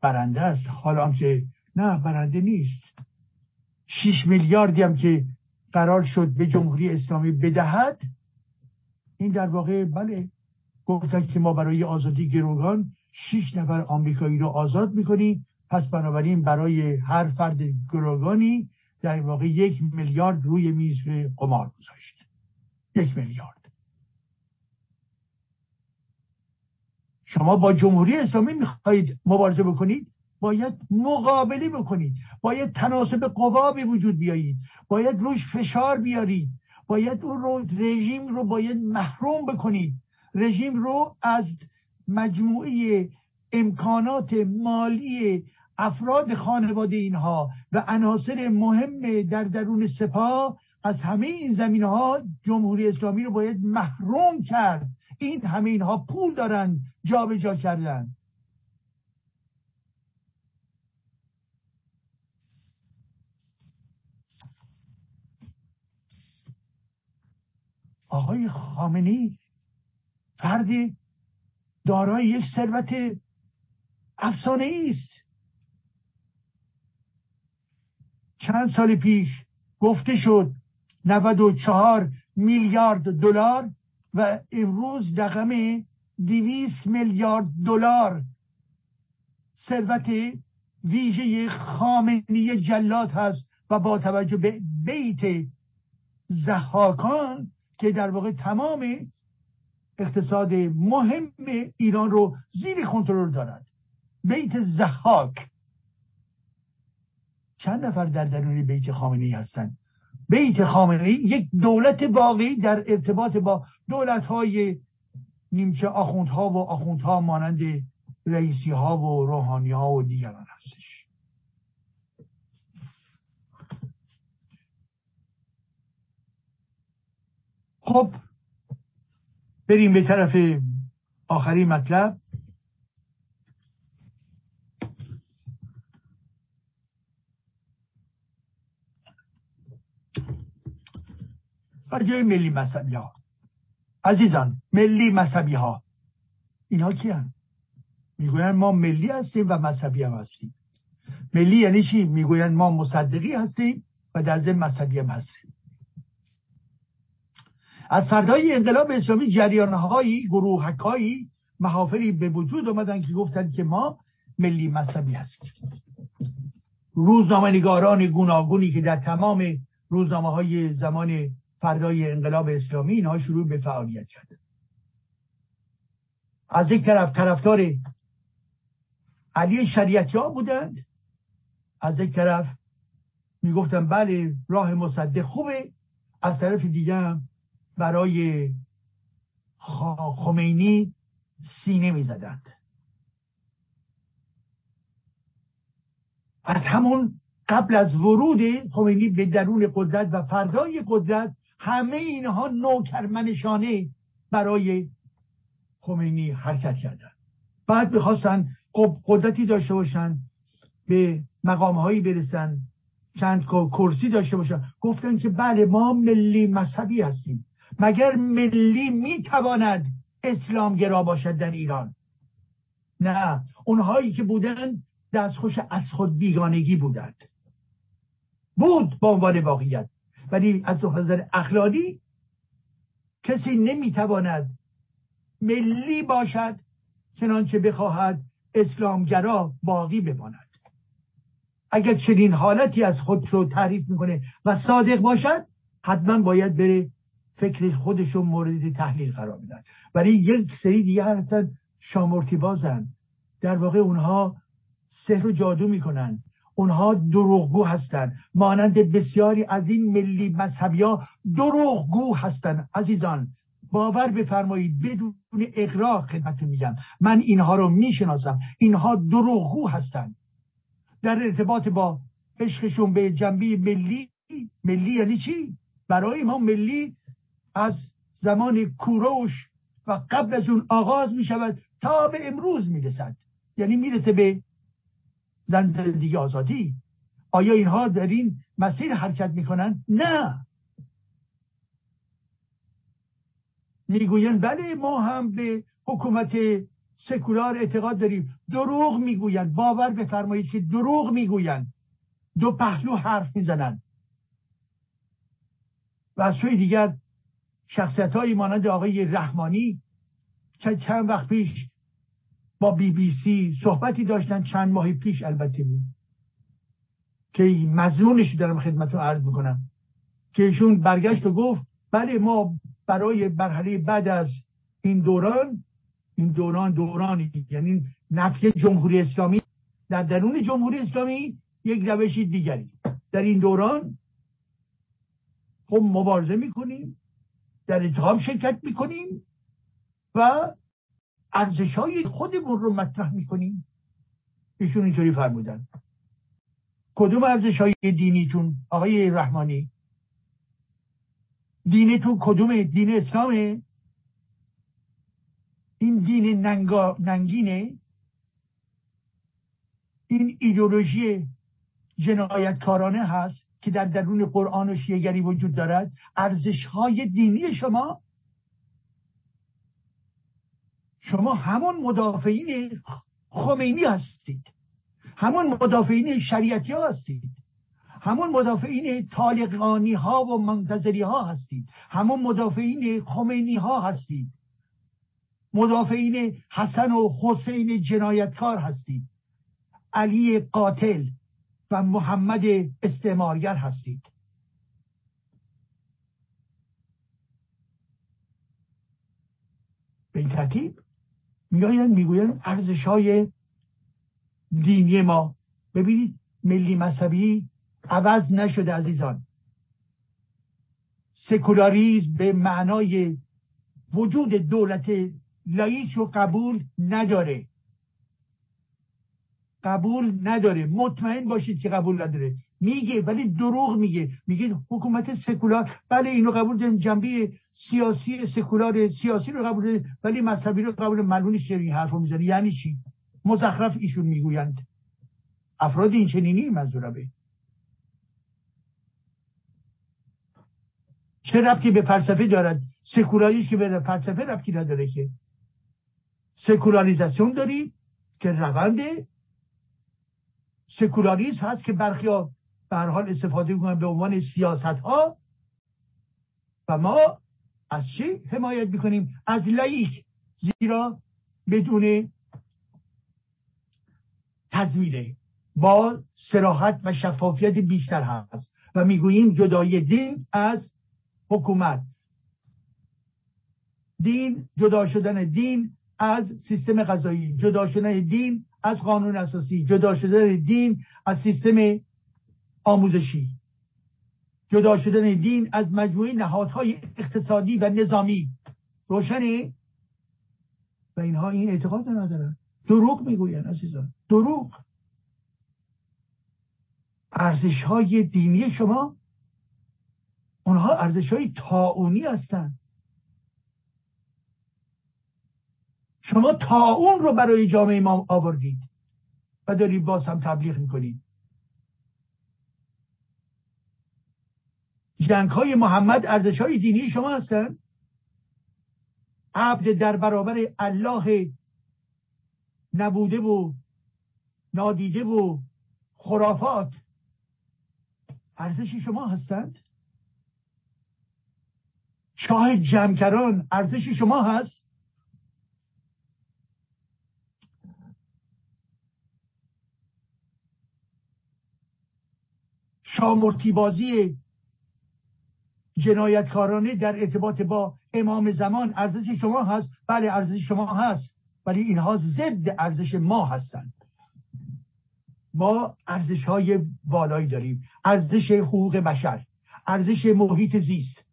برنده است؟ حالا که نه برنده نیست. شیش میلیاردی هم که قرار شد به جمهوری اسلامی بدهد. این در واقع بله گفتن که ما برای آزادی گروگان شیش نفر آمریکایی رو آزاد می‌کنیم پس بنابراین برای هر فرد گروگانی در واقع یک میلیارد روی میز قمار گذاشت. یک میلیارد. شما با جمهوری اسلامی می‌خواهید مبارزه بکنید؟ باید مقابله بکنید. باید تناسب قوا به وجود بیایید. باید روش فشار بیارید. باید اون رو رژیم رو باید محروم بکنید. رژیم رو از مجموعه امکانات مالی افراد خانواده اینها و عناصر مهم در درون سپاه از همه این زمینه ها جمهوری اسلامی رو باید محروم کرد. این همه اینها پول دارن جابجا جا کردن آقای خامنی فردی دارای یک ثروت افسانه است. چند سال پیش گفته شد 94 میلیارد دلار و امروز رقم 200 میلیارد دلار ثروت ویژه خامنی جلات هست و با توجه به بیت زحاکان که در واقع تمام اقتصاد مهم ایران رو زیر کنترل دارد. بیت زحاک. چند نفر در درون بیت خامنی هستند؟ بیت خامنه یک دولت واقعی در ارتباط با دولت های نیمچه آخوندها و آخوندها مانند رئیسی ها و روحانی ها و دیگران هستش. خب بریم به طرف آخری مطلب. جای ملی مذهبی ها عزیزان ملی مذهبی ها اینها کی هن؟ می‌گوین ما ملی هستیم و مذهبی هم هستیم. ملی یعنی چی؟ می‌گوین ما مصدقی هستیم و در ضمن مذهبی هم هستیم. از فردای انقلاب اسلامی جریانهایی گروهکایی محافلی به وجود آمدن که گفتند که ما ملی مذهبی هستیم. روزنامه‌نگاران گوناگونی که در تمام روزنامه های زمان فردای انقلاب اسلامی اینها شروع به فعالیت کردن. از یک طرف طرفدار علی شریعتی ها بودند از یک طرف می‌گفتن بله راه مصدق خوبه از طرف دیگه هم برای خمینی سینه می‌زدند. از همون قبل از ورود خمینی به درون قدرت و فردای قدرت همه اینها نوکرمنشانه برای خمینی حرکت کردن بعد می‌خواستن قدرتی داشته باشن به مقام هایی برسن چند کرسی داشته باشن. گفتن که بله ما ملی مذهبی هستیم. مگر ملی می‌تواند اسلامگرا باشد در ایران؟ نه اونهایی که بودن دستخوش از خود بیگانگی بودند. بود با عنوان واقعیت ولی از نظر اخلاقی کسی نمی‌تواند ملی باشد چنانچه بخواهد اسلامگرا باقی بماند. اگر چنین حالتی از خود رو تعریف می‌کنه و صادق باشد حتما باید بره فکر خودشو مورد تحلیل قرار بدن ولی یک سری دیگه هستن شامورتی بازن. در واقع اونها سحر و جادو می‌کنن. اونها دروغگو هستند مانند بسیاری از این ملی مذهبی ها دروغگو هستند عزیزان باور بفرمایید بدون اقرار خدمتتون میگم. من اینها رو می‌شناسم. اینها دروغگو هستند در ارتباط با عشقشون به جنبی ملی ملی یعنی چی؟ برای ما ملی از زمان کوروش و قبل از اون آغاز می شود تا به امروز می رسد یعنی می‌رسه به زن زندگی آزادی. آیا اینها در این مسیر حرکت می‌کنن نه. می‌گویند بله ما هم به حکومت سکولار اعتقاد داریم. دروغ می‌گویند. باور بفرمایید که دروغ می‌گویند. دو پهلو حرف می‌زنند. و از سوی دیگر شخصیت های مانند آقای رحمانی چند وقت پیش با بی بی سی صحبتی داشتن چند ماه پیش البته. بود که مضمونش دارم خدمتون عرض می‌کنم. که ایشون برگشت و گفت بله ما برای برحله بعد از این دوران این دوران دورانی یعنی نفی جمهوری اسلامی. در درون جمهوری اسلامی یک روش دیگری. در این دوران خب مبارزه می‌کنیم. در انتخاب شرکت می‌کنیم و ارزش های خودمون رو مطرح می‌کنیم. ایشون اینطوری فرمودن. کدوم ارزش های دینیتون؟ آقای رحمانی. دینتون کدوم؟ دین اسلامه؟ این دین ننگا ننگینه؟ این ایدولوژی جنایتکارانه هست؟ که در درون قرآن و شیگری وجود دارد ارزش های دینی شما شما همون مدافعین خمینی هستید. همون مدافعین شریعتی ها هستید. همون مدافعین طالقانی ها و منتظری ها هستید. همون مدافعین خمینی ها هستید. مدافعین حسن و حسین جنایتکار هستید. علی قاتل و محمد استعمارگر هستید. به این ترتیب میآیند می‌گویند ارزش های دینی ما. ببینید ملی مذهبی عوض نشده عزیزان. سکولاریزم به معنای وجود دولت لایک رو قبول نداره. قبول نداره. مطمئن باشید که قبول نداره. میگه ولی دروغ میگه. میگه حکومت سکولار بله اینو قبول داریم. جنبه سیاسی سکولار سیاسی رو قبول داریم ولی مذهبی رو قبول معلوم نیست این حرفو می‌زنه. یعنی چی؟ مزخرف ایشون می‌گویند. افراد این چنینی منظورمه چه ربطی به فلسفه دارد؟ سکولاریسم که به فلسفه ربطی نداره که. سکولاریزاسیون داری که روند سکولاریسم هست که برخی ها به حال استفاده می‌کنن به عنوان سیاست ها و ما از چی حمایت می‌کنیم؟ از لایک زیرا بدون تزویره با سراحت و شفافیت بیشتر هست. و می‌گوییم جدای دین از حکومت. دین جدا شدن دین از سیستم غذایی جدا شدن دین از قانون اساسی جدا شدن دین از سیستم آموزشی. جدا شدن دین از مجموعه نهادهای اقتصادی و نظامی. روشنی؟ و اینها این اعتقاد ندارن. دروغ می‌گوین عزیزان. دروغ. ارزش های دینی شما اونها ارزش های تاونی هستند شما تاون رو برای جامعه ما آوردید و دارید باز هم تبلیغ می‌کنید. جنگ های محمد ارزش های دینی شما هستند عبد در برابر الله نبوده و نادیده و خرافات ارزش شما هستند شاه جمکران ارزش شما هست؟ شامرتی بازی جنایتکارانه در ارتباط با امام زمان ارزش شما هست. بله ارزش شما هست ولی اینها ضد ارزش ما هستند. ما ارزش های بالایی داریم. ارزش حقوق بشر ارزش محیط زیست.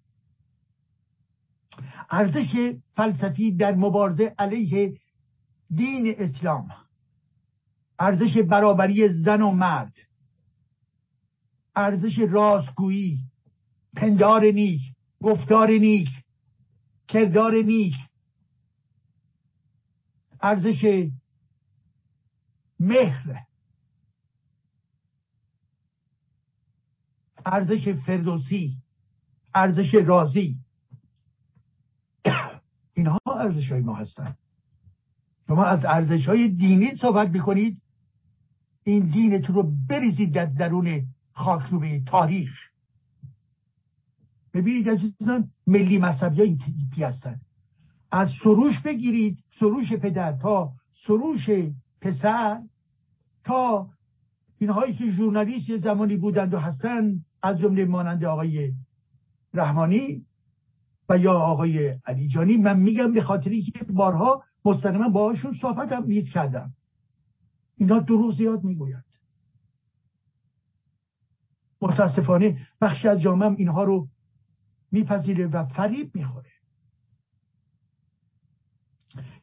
ارزش فلسفی در مبارزه علیه دین اسلام. ارزش برابری زن و مرد. ارزش راستگویی پندار نیک گفتار نیک کردار نیک. ارزش مهر. ارزش فردوسی ارزش رازی اینها ارزش های ما هستند. شما از ارزش های دینی صحبت می‌کنید. این دینتون رو بریزید در درون خاکروبه تاریخ. ببینید عزیزان ملی مذهبی ها این هستن. از سروش بگیرید سروش پدر تا سروش پسر تا اینهایی که ژورنالیست زمانی بودند و هستند از جمله مانند آقای رحمانی و یا آقای علیجانی. من میگم به خاطری که بارها مستقیما باهاشون صحبت هم کردم اینا دروغ زیاد می‌گویند. متاسفانه بخشی از جامعه اینها رو میپذیره و فریب می‌خوره.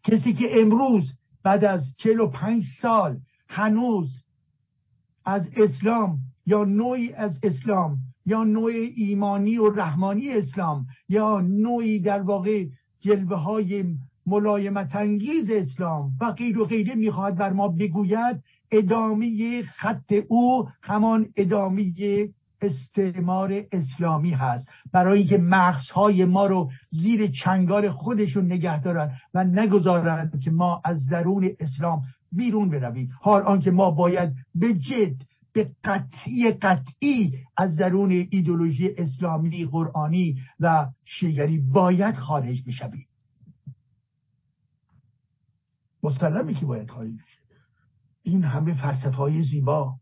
کسی که امروز بعد از چهل و پنج سال هنوز از اسلام یا نوعی از اسلام یا نوع ایمانی و رحمانی اسلام یا نوعی در واقع جلوه های ملایمت انگیز اسلام و غیر و غیره می‌خواهد بر ما بگوید ادامه خط او همان ادامه استعمار اسلامی هست. برای اینکه مغزهای ما رو زیر چنگار خودشون نگه دارن و نگذارند که ما از درون اسلام بیرون برویم. حال آنکه ما باید به جد به قطعی قطعی از درون ایدولوژی اسلامی قرآنی و شیگری باید خارج بشویم. مسلمه که باید خارج بشه. این همه فلسفه های زیبا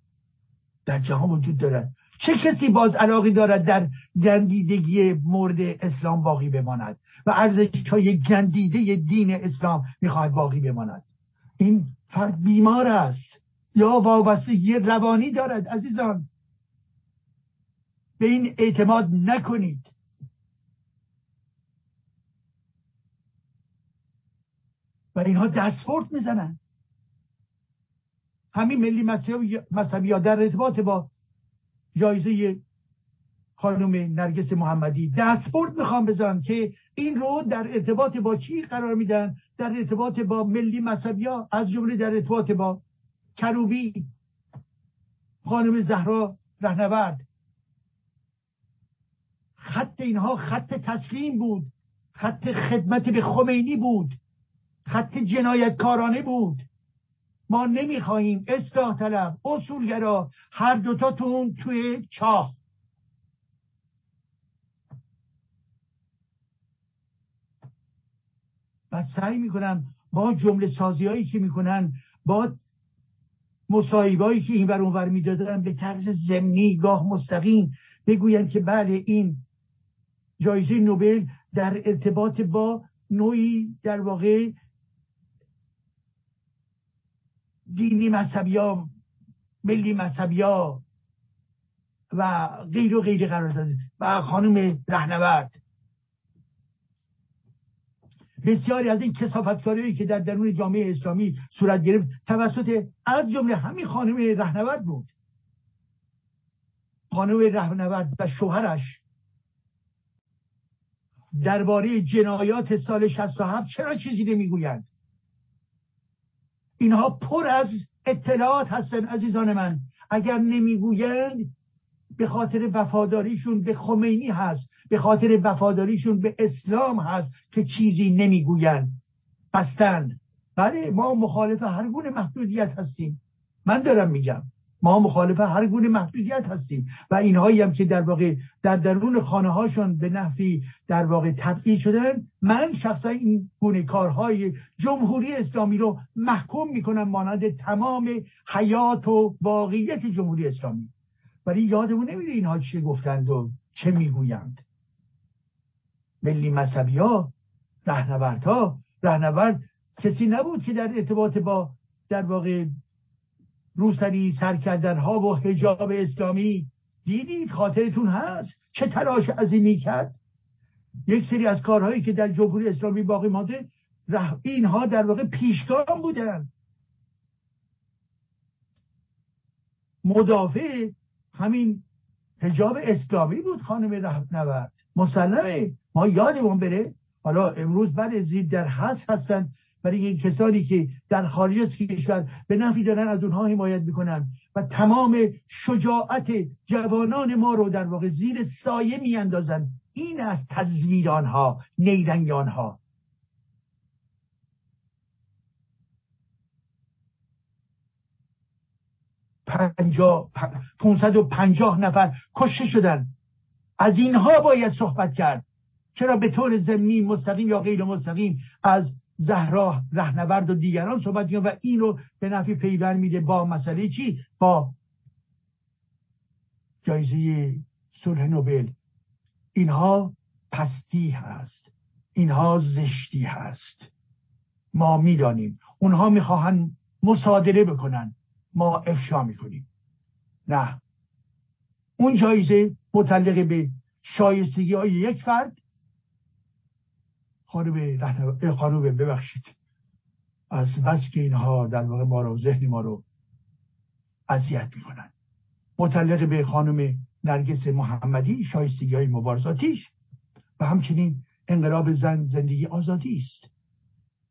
در جهان وجود دارد. چه کسی باز علاقی دارد در گندیدگی مورد اسلام باقی بماند و ارزش های گندیده دین اسلام می‌خواهد باقی بماند؟ این فرد بیمار است یا وابستگی روانی دارد عزیزان؟ به این اعتماد نکنید. و اینها دستپورت می‌زنن همین ملی مذهبی ها در ارتباط با جایزه خانم نرگس محمدی دستپورت می‌خوام بزنم که این رو در ارتباط با چی قرار میدن؟ در ارتباط با ملی مذهبی از جمله در ارتباط با کروبی خانم زهرا رهنورد. خط اینها خط تسلیم بود. خط خدمت به خمینی بود. خط جنایتکارانه بود. ما نمی‌خواهیم اصلاح طلب اصولگرا هر دوتاتون توی چاه. و سعی می‌کنم با جمله سازی هایی که می‌کنن با مصاحبهایی که این اونور می‌دادن به طرز زمینی گاه مستقیم بگویند که بله این جایزه نوبل در ارتباط با نوعی در واقع دینی مذهبی ها ملی مذهبی ها و غیر و غیر قرار داده و خانم رهنورد. بسیاری از این کسافتکاری که در درون جامعه اسلامی صورت گرفت توسط از جمله همین خانم رهنورد بود. خانم رهنورد و شوهرش درباره جنایات سال 67 چرا چیزی نمی‌گویند؟ اینها پر از اطلاعات هستن عزیزان من. اگر نمی‌گویند به خاطر وفاداریشون به خمینی هست به خاطر وفاداریشون به اسلام هست که چیزی نمی‌گویند. بستن بله ما مخالف هر گونه محدودیت هستیم. من دارم میگم. ما مخالف هر گونه محدودیت هستیم و اینهایی هم که در واقع در درون خانه هاشون به نحوی در واقع تبعید شدن من شخصا این گونه کارهای جمهوری اسلامی رو محکوم می‌کنم مانند تمام حیات و واقعیت جمهوری اسلامی. ولی یادمون نمیره اینها چه گفتند و چه می‌گویند. ملی مذهبی ها رهنورد ها رهنورد کسی نبود که در ارتباط با در واقع روسری سر کردن ها و حجاب اسلامی دیدید خاطرتون هست؟ چه تلاش عظیمی کرد یک سری از کارهایی که در جمهوری اسلامی باقی مانده اینها در واقع پیشگام بودن. مدافع همین حجاب اسلامی بود خانم رهنورد مسلمه. ما یادمون بره. حالا امروز بعد زید در حس هستن برای کسانی که در خارج از کشور به نفی دارن از اونها حمایت می‌کنن. و تمام شجاعت جوانان ما رو در واقع زیر سایه میاندازن. این از تزویر آنها نیرنگ آنها. پنجا پونصد و پنجاه نفر کشته شدن. از اینها باید صحبت کرد. چرا به طور زمینی مستقیم یا غیر مستقیم از زهرا رهنورد و دیگران صحبت و این رو به نفی پیوند میده با مسئله چی؟ با جایزه صلح نوبل. اینها پستی هست. اینها زشتی هست. ما می‌دانیم. اونها می‌خواهند مصادره بکنن. ما افشا می‌کنیم. نه. اون جایزه متعلق به شایستگی های یک فرد خانم خانم ببخشید. از بس که اینها در واقع ما رو ذهن ما رو اذیت می‌کنن. متعلق به خانم نرگس محمدی شایستگی های مبارزاتیش و همچنین انقلاب زن زندگی آزادی است.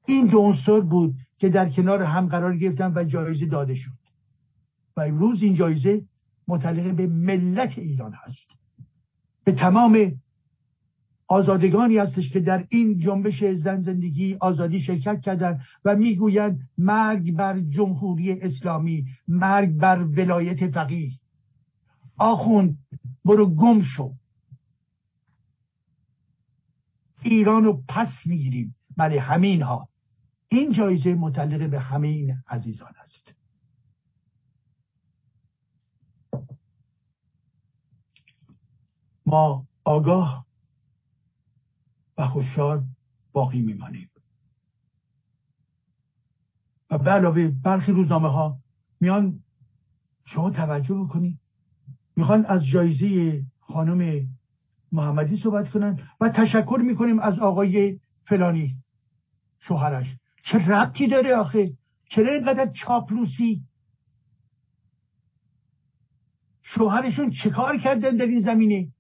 این دو عنصر بود که در کنار هم قرار گرفتن و جایزه داده شد. و امروز این جایزه متعلق به ملت ایران هست. به تمام آزادگانی هستش که در این جنبش زن زندگی آزادی شرکت کردن و می‌گویند مرگ بر جمهوری اسلامی مرگ بر ولایت فقیه. آخوند برو گم شو. ایران رو پس می‌گیریم. برای همین ها این جایزه متعلق به همه این عزیزان است. ما آگاه و خوشحال باقی میمانیم. و به علاوه برخی روزنامه ها میان شما توجه بکنید می‌خوان از جایزه خانم محمدی صحبت کنن و تشکر می‌کنیم از آقای فلانی شوهرش. چه ربطی داره آخه؟ چرا اینقدر چاپلوسی؟ شوهرشون چه کار کردن در این زمینه؟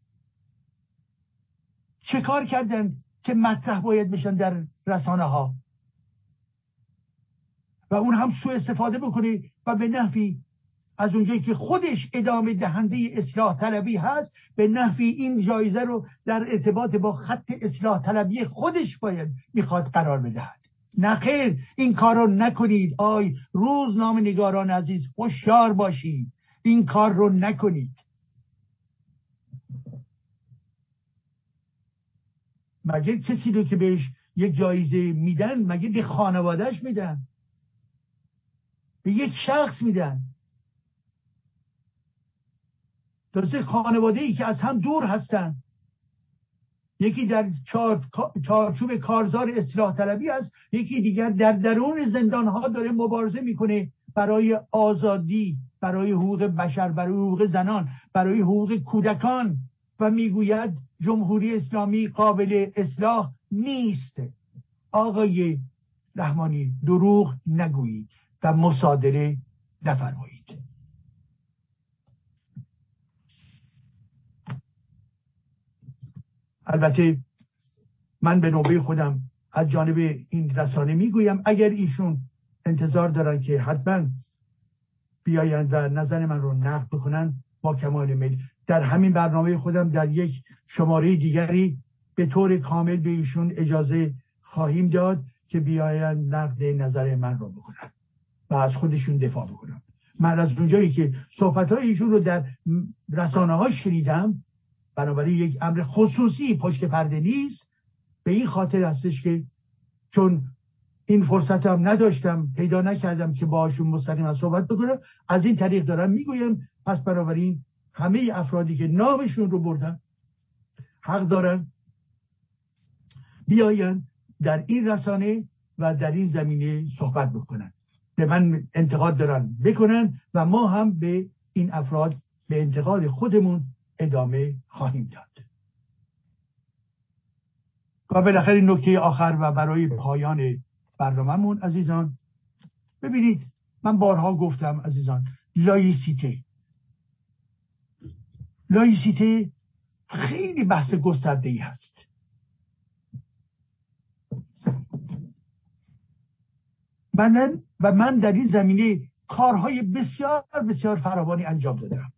چه کار کردن؟ که مطرح باید بشن در رسانه ها و اون هم سوء استفاده بکنه و به نحوی از اونجایی که خودش ادامه دهنده اصلاح طلبی هست به نحوی این جایزه رو در ارتباط با خط اصلاح طلبی خودش باید می‌خواد قرار بدهد. نخیر این کار رو نکنید. آی روزنامه نگاران عزیز هوشیار باشید این کار رو نکنید. مگه کسی رو که بهش یک جایزه میدن مگه به خانوادهش میدن؟ به یک شخص میدن. تازه خانواده ای که از هم دور هستن. یکی در چارچوب کارزار اصلاح طلبی است یکی دیگر در درون زندان ها داره مبارزه می‌کنه برای آزادی برای حقوق بشر برای حقوق زنان برای حقوق کودکان و می‌گوید جمهوری اسلامی قابل اصلاح نیست. آقای رحمانی دروغ نگویید و مصادره نفرمایید. البته من به نوبه خودم از جانب این رسانه می‌گویم اگر ایشون انتظار دارن که حتما بیایند و نظر من رو نقد بکنن با کمال میل در همین برنامه خودم در یک شماره دیگری به طور کامل به ایشون اجازه خواهیم داد که بیایند نقد نظر من رو بکنن و از خودشون دفاع بکنم من از اونجایی که صحبت های ایشون رو در رسانه ها شنیدم بنابراین یک امر خصوصی پشت پرده نیست. به این خاطر هستش که چون این فرصت هم نداشتم پیدا نکردم که باشون مستقیم صحبت بکنم از این طریق دارم می‌گویم. پس بنابراین همه افرادی که نامشون رو بردن حق دارن بیاین در این رسانه و در این زمینه صحبت بکنن. به من انتقاد دارن بکنن و ما هم به این افراد به انتقاد خودمون ادامه خواهیم داد. و بالاخره نکته آخر و برای پایان برنامهمون عزیزان ببینید من بارها گفتم عزیزان لایسیته. لایسیته خیلی بحث گسترده ای هست. من و من در این زمینه کارهای بسیار بسیار فراوانی انجام دادم.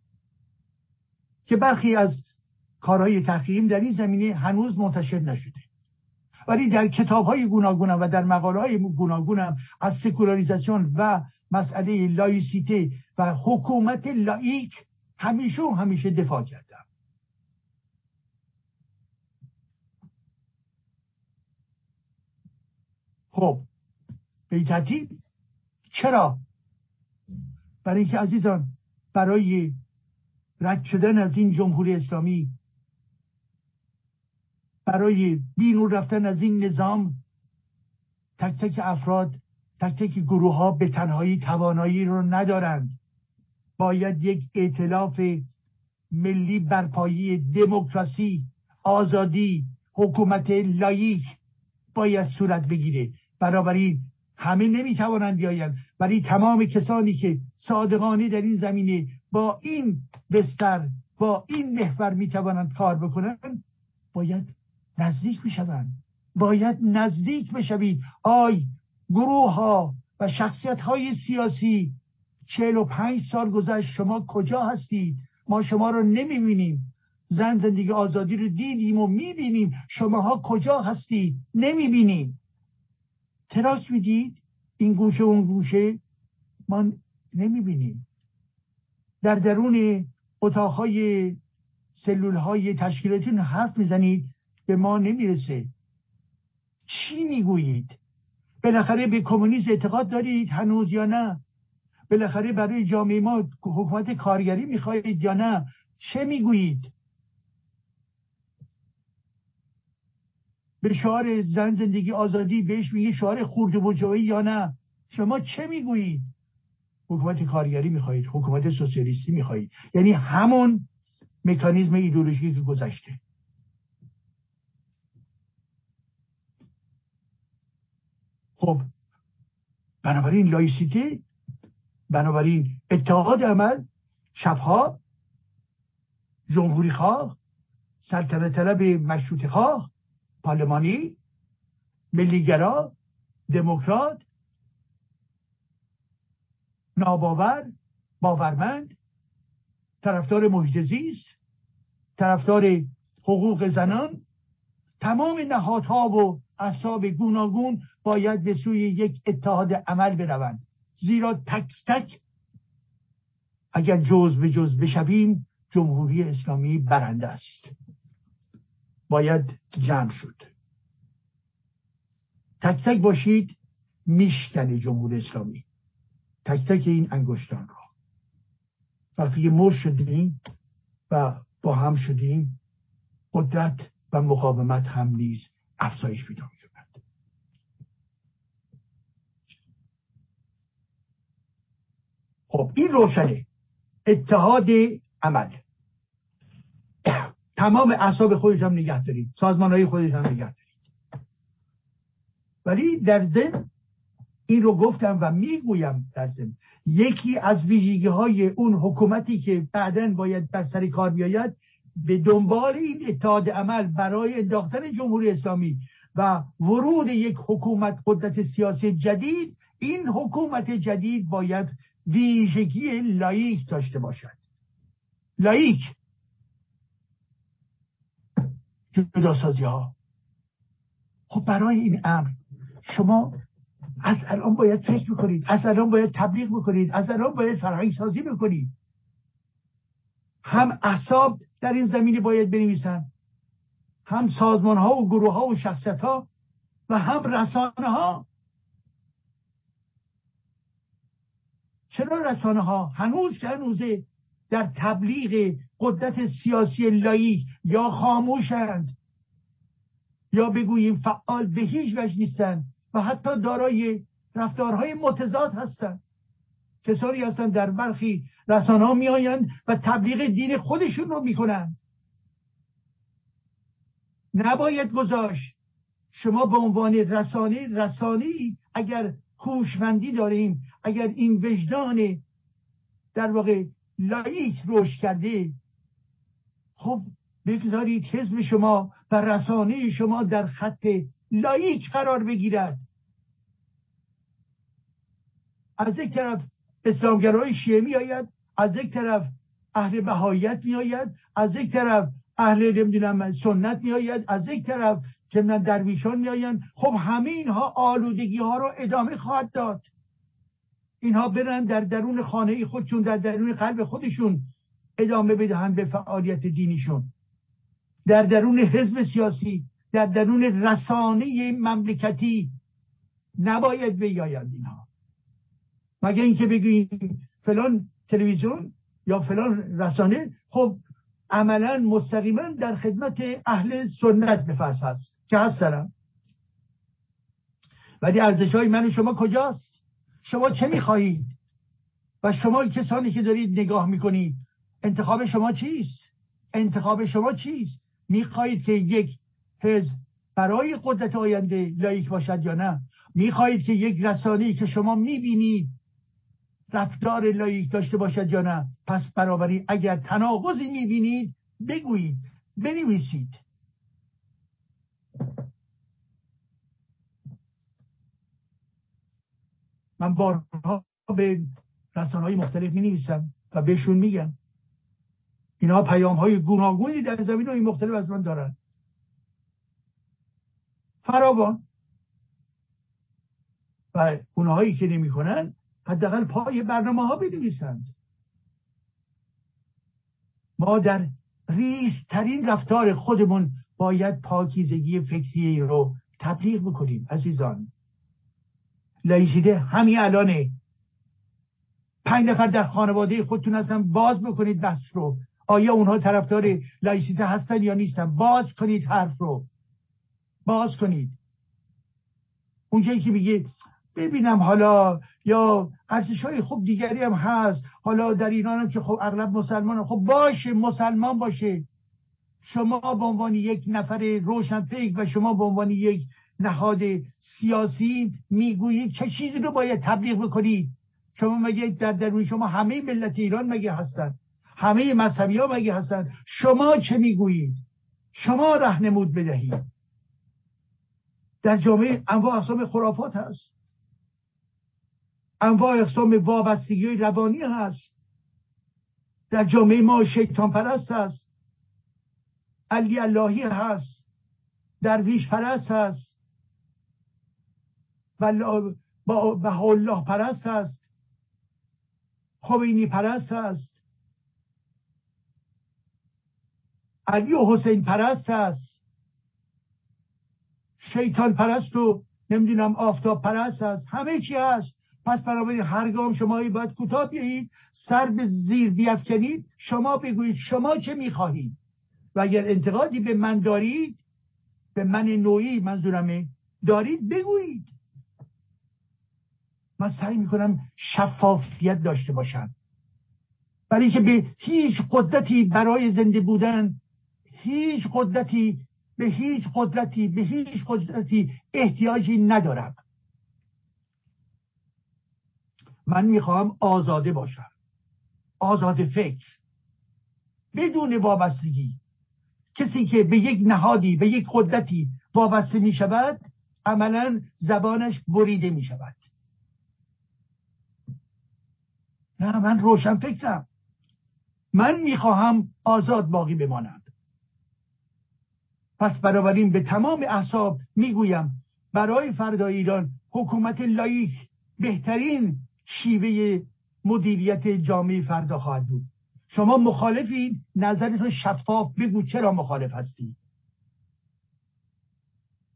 که برخی از کارهای تحقیقیم در این زمینه هنوز منتشر نشده. ولی در کتاب های گوناگونم و در مقاله های گوناگونم از سکولاریزاسیون و مسئله لایسیته و حکومت لایک همیشه و همیشه دفاع کردم. خب به ترتیب چرا؟ برای اینکه عزیزان برای رد شدن از این جمهوری اسلامی برای بیرون رفتن از این نظام تک تک افراد تک تک گروه ها به تنهایی توانایی رو ندارند. باید یک ائتلاف ملی برپایی دموکراسی آزادی حکومت لایک باید صورت بگیره. بنابراین همه نمی‌توانند بیایند. ولی تمام کسانی که صادقانه در این زمینه با این بستر با این محور می‌توانند کار بکنند باید نزدیک بشوند. باید نزدیک بشوید. آی گروه ها و شخصیت های سیاسی چهل و پنج سال گذشت. شما کجا هستید؟ ما شما رو نمی‌بینیم. زن زندگی آزادی رو دیدیم و می‌بینیم. شماها کجا هستید؟ نمی‌بینیم. تراس می‌دید؟ این گوشه اون گوشه ما نمی‌بینیم. در درون اتاقهای سلولهای تشکیلاتون حرف می‌زنید به ما نمی‌رسه. چی می‌گویید؟ بالاخره به کمونیسم اعتقاد دارید هنوز یا نه؟ بالاخره برای جامعه ما حکومت کارگری می‌خواهید یا نه؟ چه می‌گویید؟ به شعار زن زندگی آزادی بهش میگه شعار خورد و یا نه؟ شما چه می‌گویید؟ حکومت کارگری می‌خواهید حکومت سوسیالیستی می‌خواهید. یعنی همون مکانیزم ایدولوژی که گذشته. خب بنابراین لایسیته بنابراین اتحاد عمل شبها جمهوری خواه سلطنت طلب مشروط خواه پارلمانی ملیگرا دموکرات ناباور باورمند طرفدار محیط زیست طرفدار حقوق زنان تمام نهادها و اصاب گوناگون باید به سوی یک اتحاد عمل بروند. زیرا تک تک اگر جز به جز بشویم جمهوری اسلامی برنده است. باید جمع شد. تک تک باشید میشکنه جمهوری اسلامی. تک تک این انگشتان را. وقتی مر شدیم و با هم شدیم قدرت و مقاومت هم نیز افزایش پیدا می‌کند خب این روشنه. اتحاد عمل. تمام اعصاب خودش هم نگه دارید سازمان های خودش هم نگه دارید ولی در ضمن این رو گفتم و می‌گویم در ضمن یکی از ویژگی های اون حکومتی که بعدا باید بر سر کار بیاید به دنبال این اتحاد عمل برای انداختن جمهوری اسلامی و ورود یک حکومت قدرت سیاسی جدید این حکومت جدید باید ویژگی لایک داشته باشد. لایک جداسازی ها خب برای این امر شما از الان باید فکر بکنید از الان باید تبلیغ بکنید از الان باید فرهنگ سازی بکنید هم احساب در این زمینه باید بنویسن هم سازمان ها و گروه ها و شخصیت ها و هم رسانه ها چرا رسانه ها هنوز که هنوزه در تبلیغ قدرت سیاسی لایی یا خاموشند یا بگوییم فعال به هیچ وجه نیستند و حتی دارای رفتارهای متضاد هستند. کسانی هستند در برخی رسانه ها می آیند و تبلیغ دین خودشون رو می‌کنند. نباید گذاشت شما به عنوان رسانه رسانی اگر هوشمندی داریم اگر این وجدان در واقع لایک روش کرده خب بگذارید حزب شما و رسانه شما در خط لایک قرار بگیرد. از یک طرف اسلامگرای شیعه می آید از یک طرف اهل بهایت می آید از یک طرف اهل نمی‌دونم سنت می آید از یک طرف من درویشان می آیند خب همه اینها آلودگی ها رو ادامه خواهد داد. اینها برن در درون خانه خودشون در درون قلب خودشون ادامه بدهند به فعالیت دینیشون. در درون حزب سیاسی در درون رسانه مملکتی نباید بیاید اینها. مگه اینکه بگوییم فلان تلویزیون یا فلان رسانه خب عملا مستقیما در خدمت اهل سنت به فرض هست. که هستم ولی ارزش های من و شما کجاست؟ شما چه می‌خواهید؟ و شما کسانی که دارید نگاه می‌کنید انتخاب شما چیست؟ انتخاب شما چیست؟ می‌خواهید که یک حزب برای قدرت آینده لایک باشد یا نه؟ می‌خواهید که یک رسانه که شما می‌بینید رفتار لایک داشته باشد یا نه؟ پس برابری اگر تناقضی می‌بینید بگویید بنویسید. من بارها به رسانه های مختلف می نویسم و بهشون میگم. اینها پیام های گوناگونی در زمین های مختلف از من دارن. فراوان و اونهایی که نمی‌کنن حداقل پای برنامه ها بنویسند. ما در ریزترین رفتار خودمون باید پاکیزگی فکری رو تبلیغ بکنیم عزیزان. لایسیده همین الانه. پنج نفر در خانواده خودتون هستن باز بکنید بحث رو. آیا اونها طرفدار لایسیته هستن یا نیستن؟ باز کنید حرف رو. باز کنید. اونجایی که میگه ببینم حالا یا ارزش های خوب دیگری هم هست. حالا در ایران هم که خب اغلب مسلمان هم. خب باشه مسلمان باشه. شما به عنوان یک نفر روشن فکر و شما به عنوان یک نهاد سیاسی می‌گویید چه چیزی رو باید تبلیغ بکنید شما مگه در درون شما همه ملت ایران مگه هستن؟ همه مذهبی ها مگه هستن؟ شما چه می‌گویید شما رهنمود بدهید در جامعه انواع اقسام خرافات هست. انواع اقسام وابستگی روانی هست. در جامعه ما شیطان پرست هست. علی اللهی هست. درویش پرست هست. با الله پرست هست خمینی پرست هست علی و حسین پرست هست شیطان پرست و نمی‌دونم آفتاب پرست هست همه چی هست. پس برای هر گام شما باید کوتاه بیایید سر به زیر بیافکنید شما بگویید شما چه می‌خواهید. و اگر انتقادی به من دارید به من نوعی منظورمه دارید بگویید. من سعی می‌کنم شفافیت داشته باشم. برای که به هیچ قدرتی برای زنده بودن هیچ قدرتی به هیچ قدرتی به هیچ قدرتی احتیاجی ندارم. من می‌خوام آزاده باشم. آزاد فکر. بدون وابستگی. کسی که به یک نهادی به یک قدرتی وابسته می شود عملا زبانش بریده می شود نه من روشن فکرم. من می‌خواهم آزاد باقی بمانم پس بنابراین به تمام احساب می‌گویم برای فردای ایران حکومت لایک بهترین شیوه مدیریت جامعه فردا خواهد بود. شما مخالفید نظرتون شفاف بگو چرا مخالف هستی.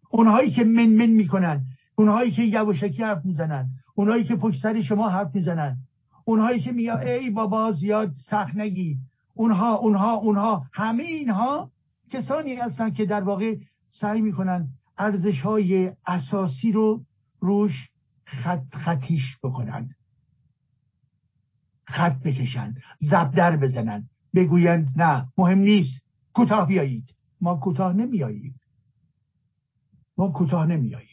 اونهایی که من من می‌کنن اونهایی که یواشکی حرف می‌زنن اونهایی که پشت سر شما حرف می‌زنن اونهایی که میگن ای بابا زیاد سخت نگی اونها اونها اونها. همه اینها کسانی هستن که در واقع سعی می‌کنن ارزش های اساسی رو روش خط خطیش بکنن. خط بکشن زبدر بزنن. بگویند نه مهم نیست. کوتاه بیایید. ما کوتاه نمیاییم ما کوتاه نمیاییم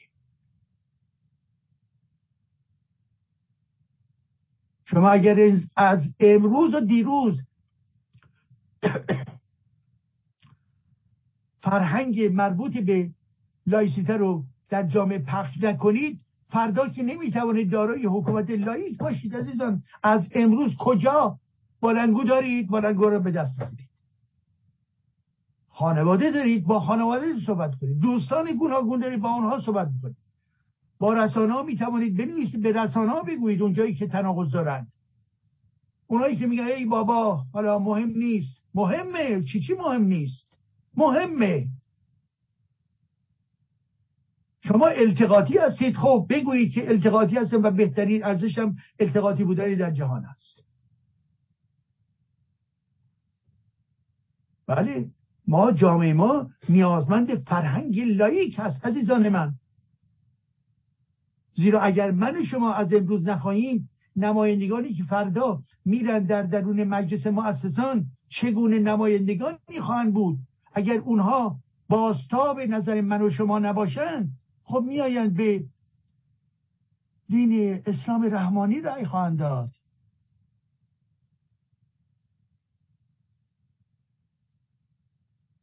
شما اگر از امروز و دیروز فرهنگ مربوط به لایسیته رو در جامعه پخش نکنید فردا که نمی‌توانید دارای حکومت لایک باشید عزیزان. از امروز کجا بلنگو دارید؟ بلنگو رو به دست بگیرید خانواده دارید؟ با خانواده صحبت کنید. دوستان گوناگون دارید؟ با اونها صحبت کنید با رسانه ها می‌توانید بنویسید به رسانه ها بگویید اونجایی که تناقض دارند اونایی که میگن ای بابا حالا مهم نیست. مهمه. چی چی مهم نیست؟ مهمه. شما التقاطی هستید. خب بگویید که التقاطی هستم و بهترین ارزشم التقاطی بودن در جهان است. بله ما جامعه ما نیازمند فرهنگ لایک هست عزیزان من. زیرا اگر من شما از امروز نخواهیم نمایندگانی که فردا میرن در درون مجلس مؤسسان چگونه نمایندگان می‌خواهند بود؟ اگر اونها باستاب نظر من و شما نباشند خب میآیند به دین اسلام رحمانی رأی خواهند داد.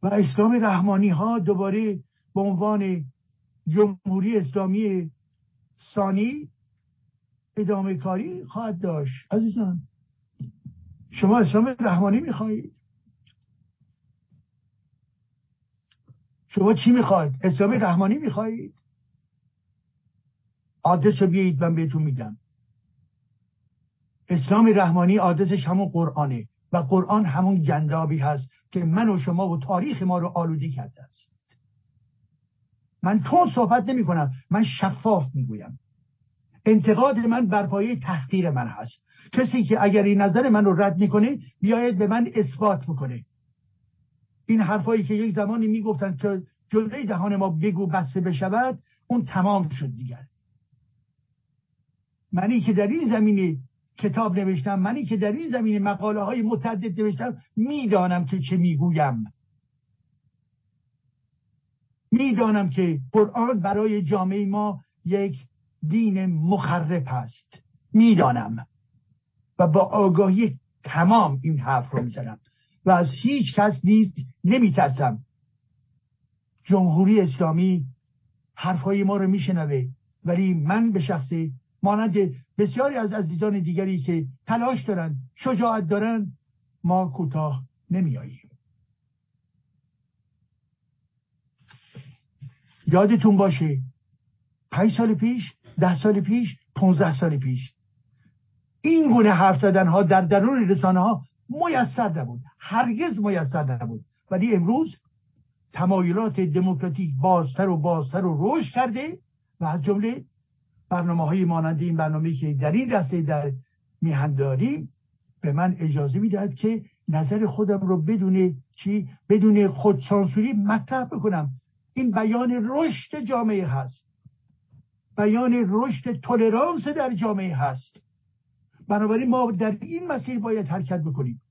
و اسلام رحمانی ها دوباره به عنوان جمهوری اسلامی ثانی ادامه کاری خواهد داشت. عزیزان شما اسلام رحمانی می‌خواهید؟ شما چی می‌خواهید؟ اسلام رحمانی می‌خواهید؟ آدرس رو بیایید من بهتون میگم. اسلام رحمانی آدرسش همون قرآنه و قرآن همون گندابی هست که من و شما و تاریخ ما رو آلودی کرده است. من تون صحبت نمی کنم من شفاف می‌گویم. انتقاد من بر پایه تحقیر من هست. کسی که اگر این نظر من رو رد می‌کنه بیاید به من اثبات بکنه. این حرفایی که یک زمانی می‌گفتن که جلوی دهان ما بگو بسته بشود اون تمام شد دیگر. منی که در این زمینه کتاب نوشتم منی که در این زمینه مقاله های متعدد نوشتم می‌دانم که چه می‌گویم. می‌دانم که قرآن برای جامعه ما یک دین مخرب هست می‌دانم. و با آگاهی تمام این حرف رو می‌زنم. و از هیچ کس نیست نمیترسم. جمهوری اسلامی حرفهای ما رو میشنوه ولی من به شخصی مانند بسیاری از عزیزان دیگری که تلاش دارن شجاعت دارن ما کوتاه نمیاییم یادتون باشه پنج سال پیش ده سال پیش پونزده سال پیش. این گونه حرف زدن ها در درون رسانه ها میسر نبود. هرگز میسر نبود. ولی امروز تمایلات دموکراتیک بازتر و بازتر و رشد کرده و از جمله برنامه های مانند این برنامه که در این دسته در میهن داریم به من اجازه می‌دهد که نظر خودم رو بدون چی بدون خودسانسوری مطرح بکنم. این بیان رشد جامعه هست. بیان رشد تولرانس در جامعه هست. بنابراین ما در این مسیر باید حرکت بکنیم.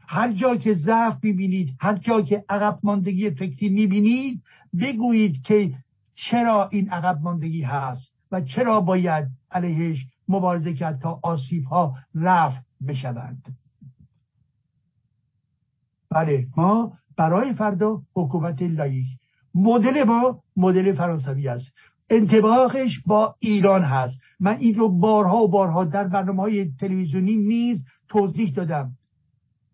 هر جا که ضعف می‌بینید هر جا که عقب ماندگی فکری می‌بینید بگویید که چرا این عقب ماندگی هست و چرا باید علیهش مبارزه کرد تا آسیب ها رفع بشوند. بله ما برای فردا حکومت لایک مدل ما مدل فرانسوی است. انتباهش با ایران هست. من این رو بارها و بارها در برنامه های تلویزیونی نیز توضیح دادم.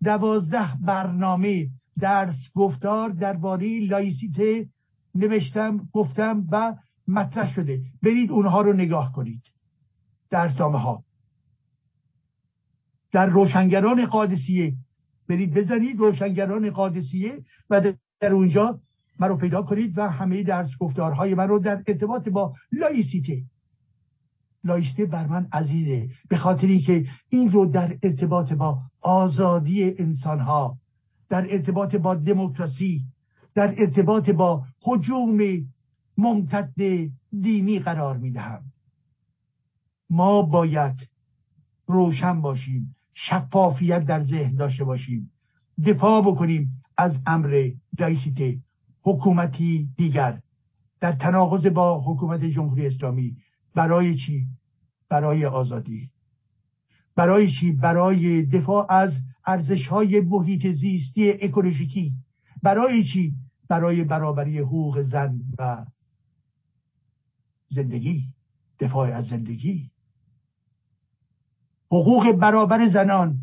دوازده برنامه درس گفتار درباره لایسیته نوشتم گفتم و مطرح شده. برید اونها رو نگاه کنید. درسنامه ها در روشنگران قادسیه. برید بزنید روشنگران قادسیه و در اونجا من رو پیدا کنید و همه درس گفتارهای من رو در ارتباط با لایسیته. لایسیته بر من عزیزه به خاطر که این رو در ارتباط با آزادی انسانها در ارتباط با دموکراسی در ارتباط با حجوم ممتد دینی قرار می‌دهم. ما باید روشن باشیم شفافیت در ذهن داشته باشیم دفاع بکنیم از امر لایسیته. حکومتی دیگر در تناقض با حکومت جمهوری اسلامی برای چی؟ برای آزادی برای چی؟ برای دفاع از ارزش های محیط زیستی اکولوژیکی برای چی؟ برای برابری حقوق زن و زندگی دفاع از زندگی حقوق برابر زنان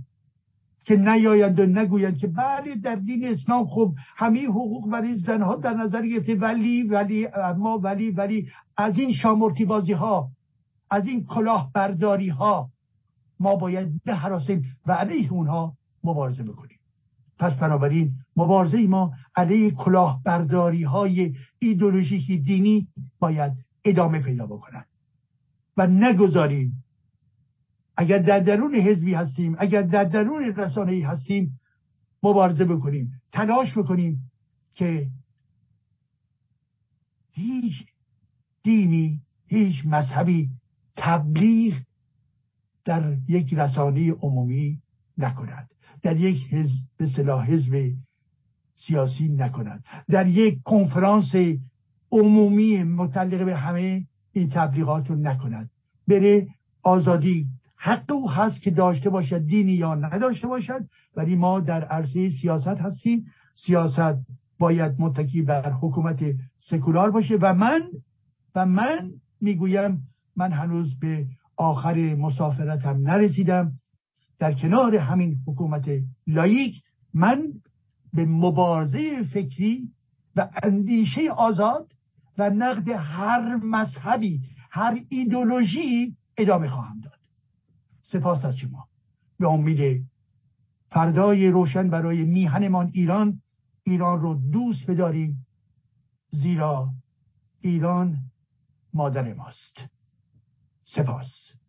که نیایند و نگویند که بله در دین اسلام خب همه حقوق برای زنها در نظر گرفته. ولی ولی اما ولی ولی از این شامورتی بازی ها از این کلاه برداری ها ما باید بهراسیم و علیه اونها مبارزه بکنیم. پس بنابراین مبارزه ما علیه کلاه برداری های ایدولوژیکی دینی باید ادامه پیدا بکنن و نگذاریم اگر در درون حزبی هستیم اگر در درون رسانه هستیم مبارزه بکنیم تلاش بکنیم که هیچ دینی هیچ مذهبی تبلیغ در یک رسانه عمومی نکند. در یک حزب به صلاح حزب سیاسی نکند. در یک کنفرانس عمومی متعلق به همه این تبلیغات رو نکند. بره آزادی حق او هست که داشته باشد دینی یا نداشته باشد ولی ما در عرصه سیاست هستیم. سیاست باید متکی بر حکومت سکولار باشه و من و من می‌گویم من هنوز به آخر مسافرتم نرسیدم. در کنار همین حکومت لایک من به مبارزه فکری و اندیشه آزاد و نقد هر مذهبی هر ایدولوژی ادامه خواهم داد. سپاس از شما. به امید فردای روشن برای میهنمان ایران ایران رو دوست بداریم زیرا ایران مادر ماست. سپاس.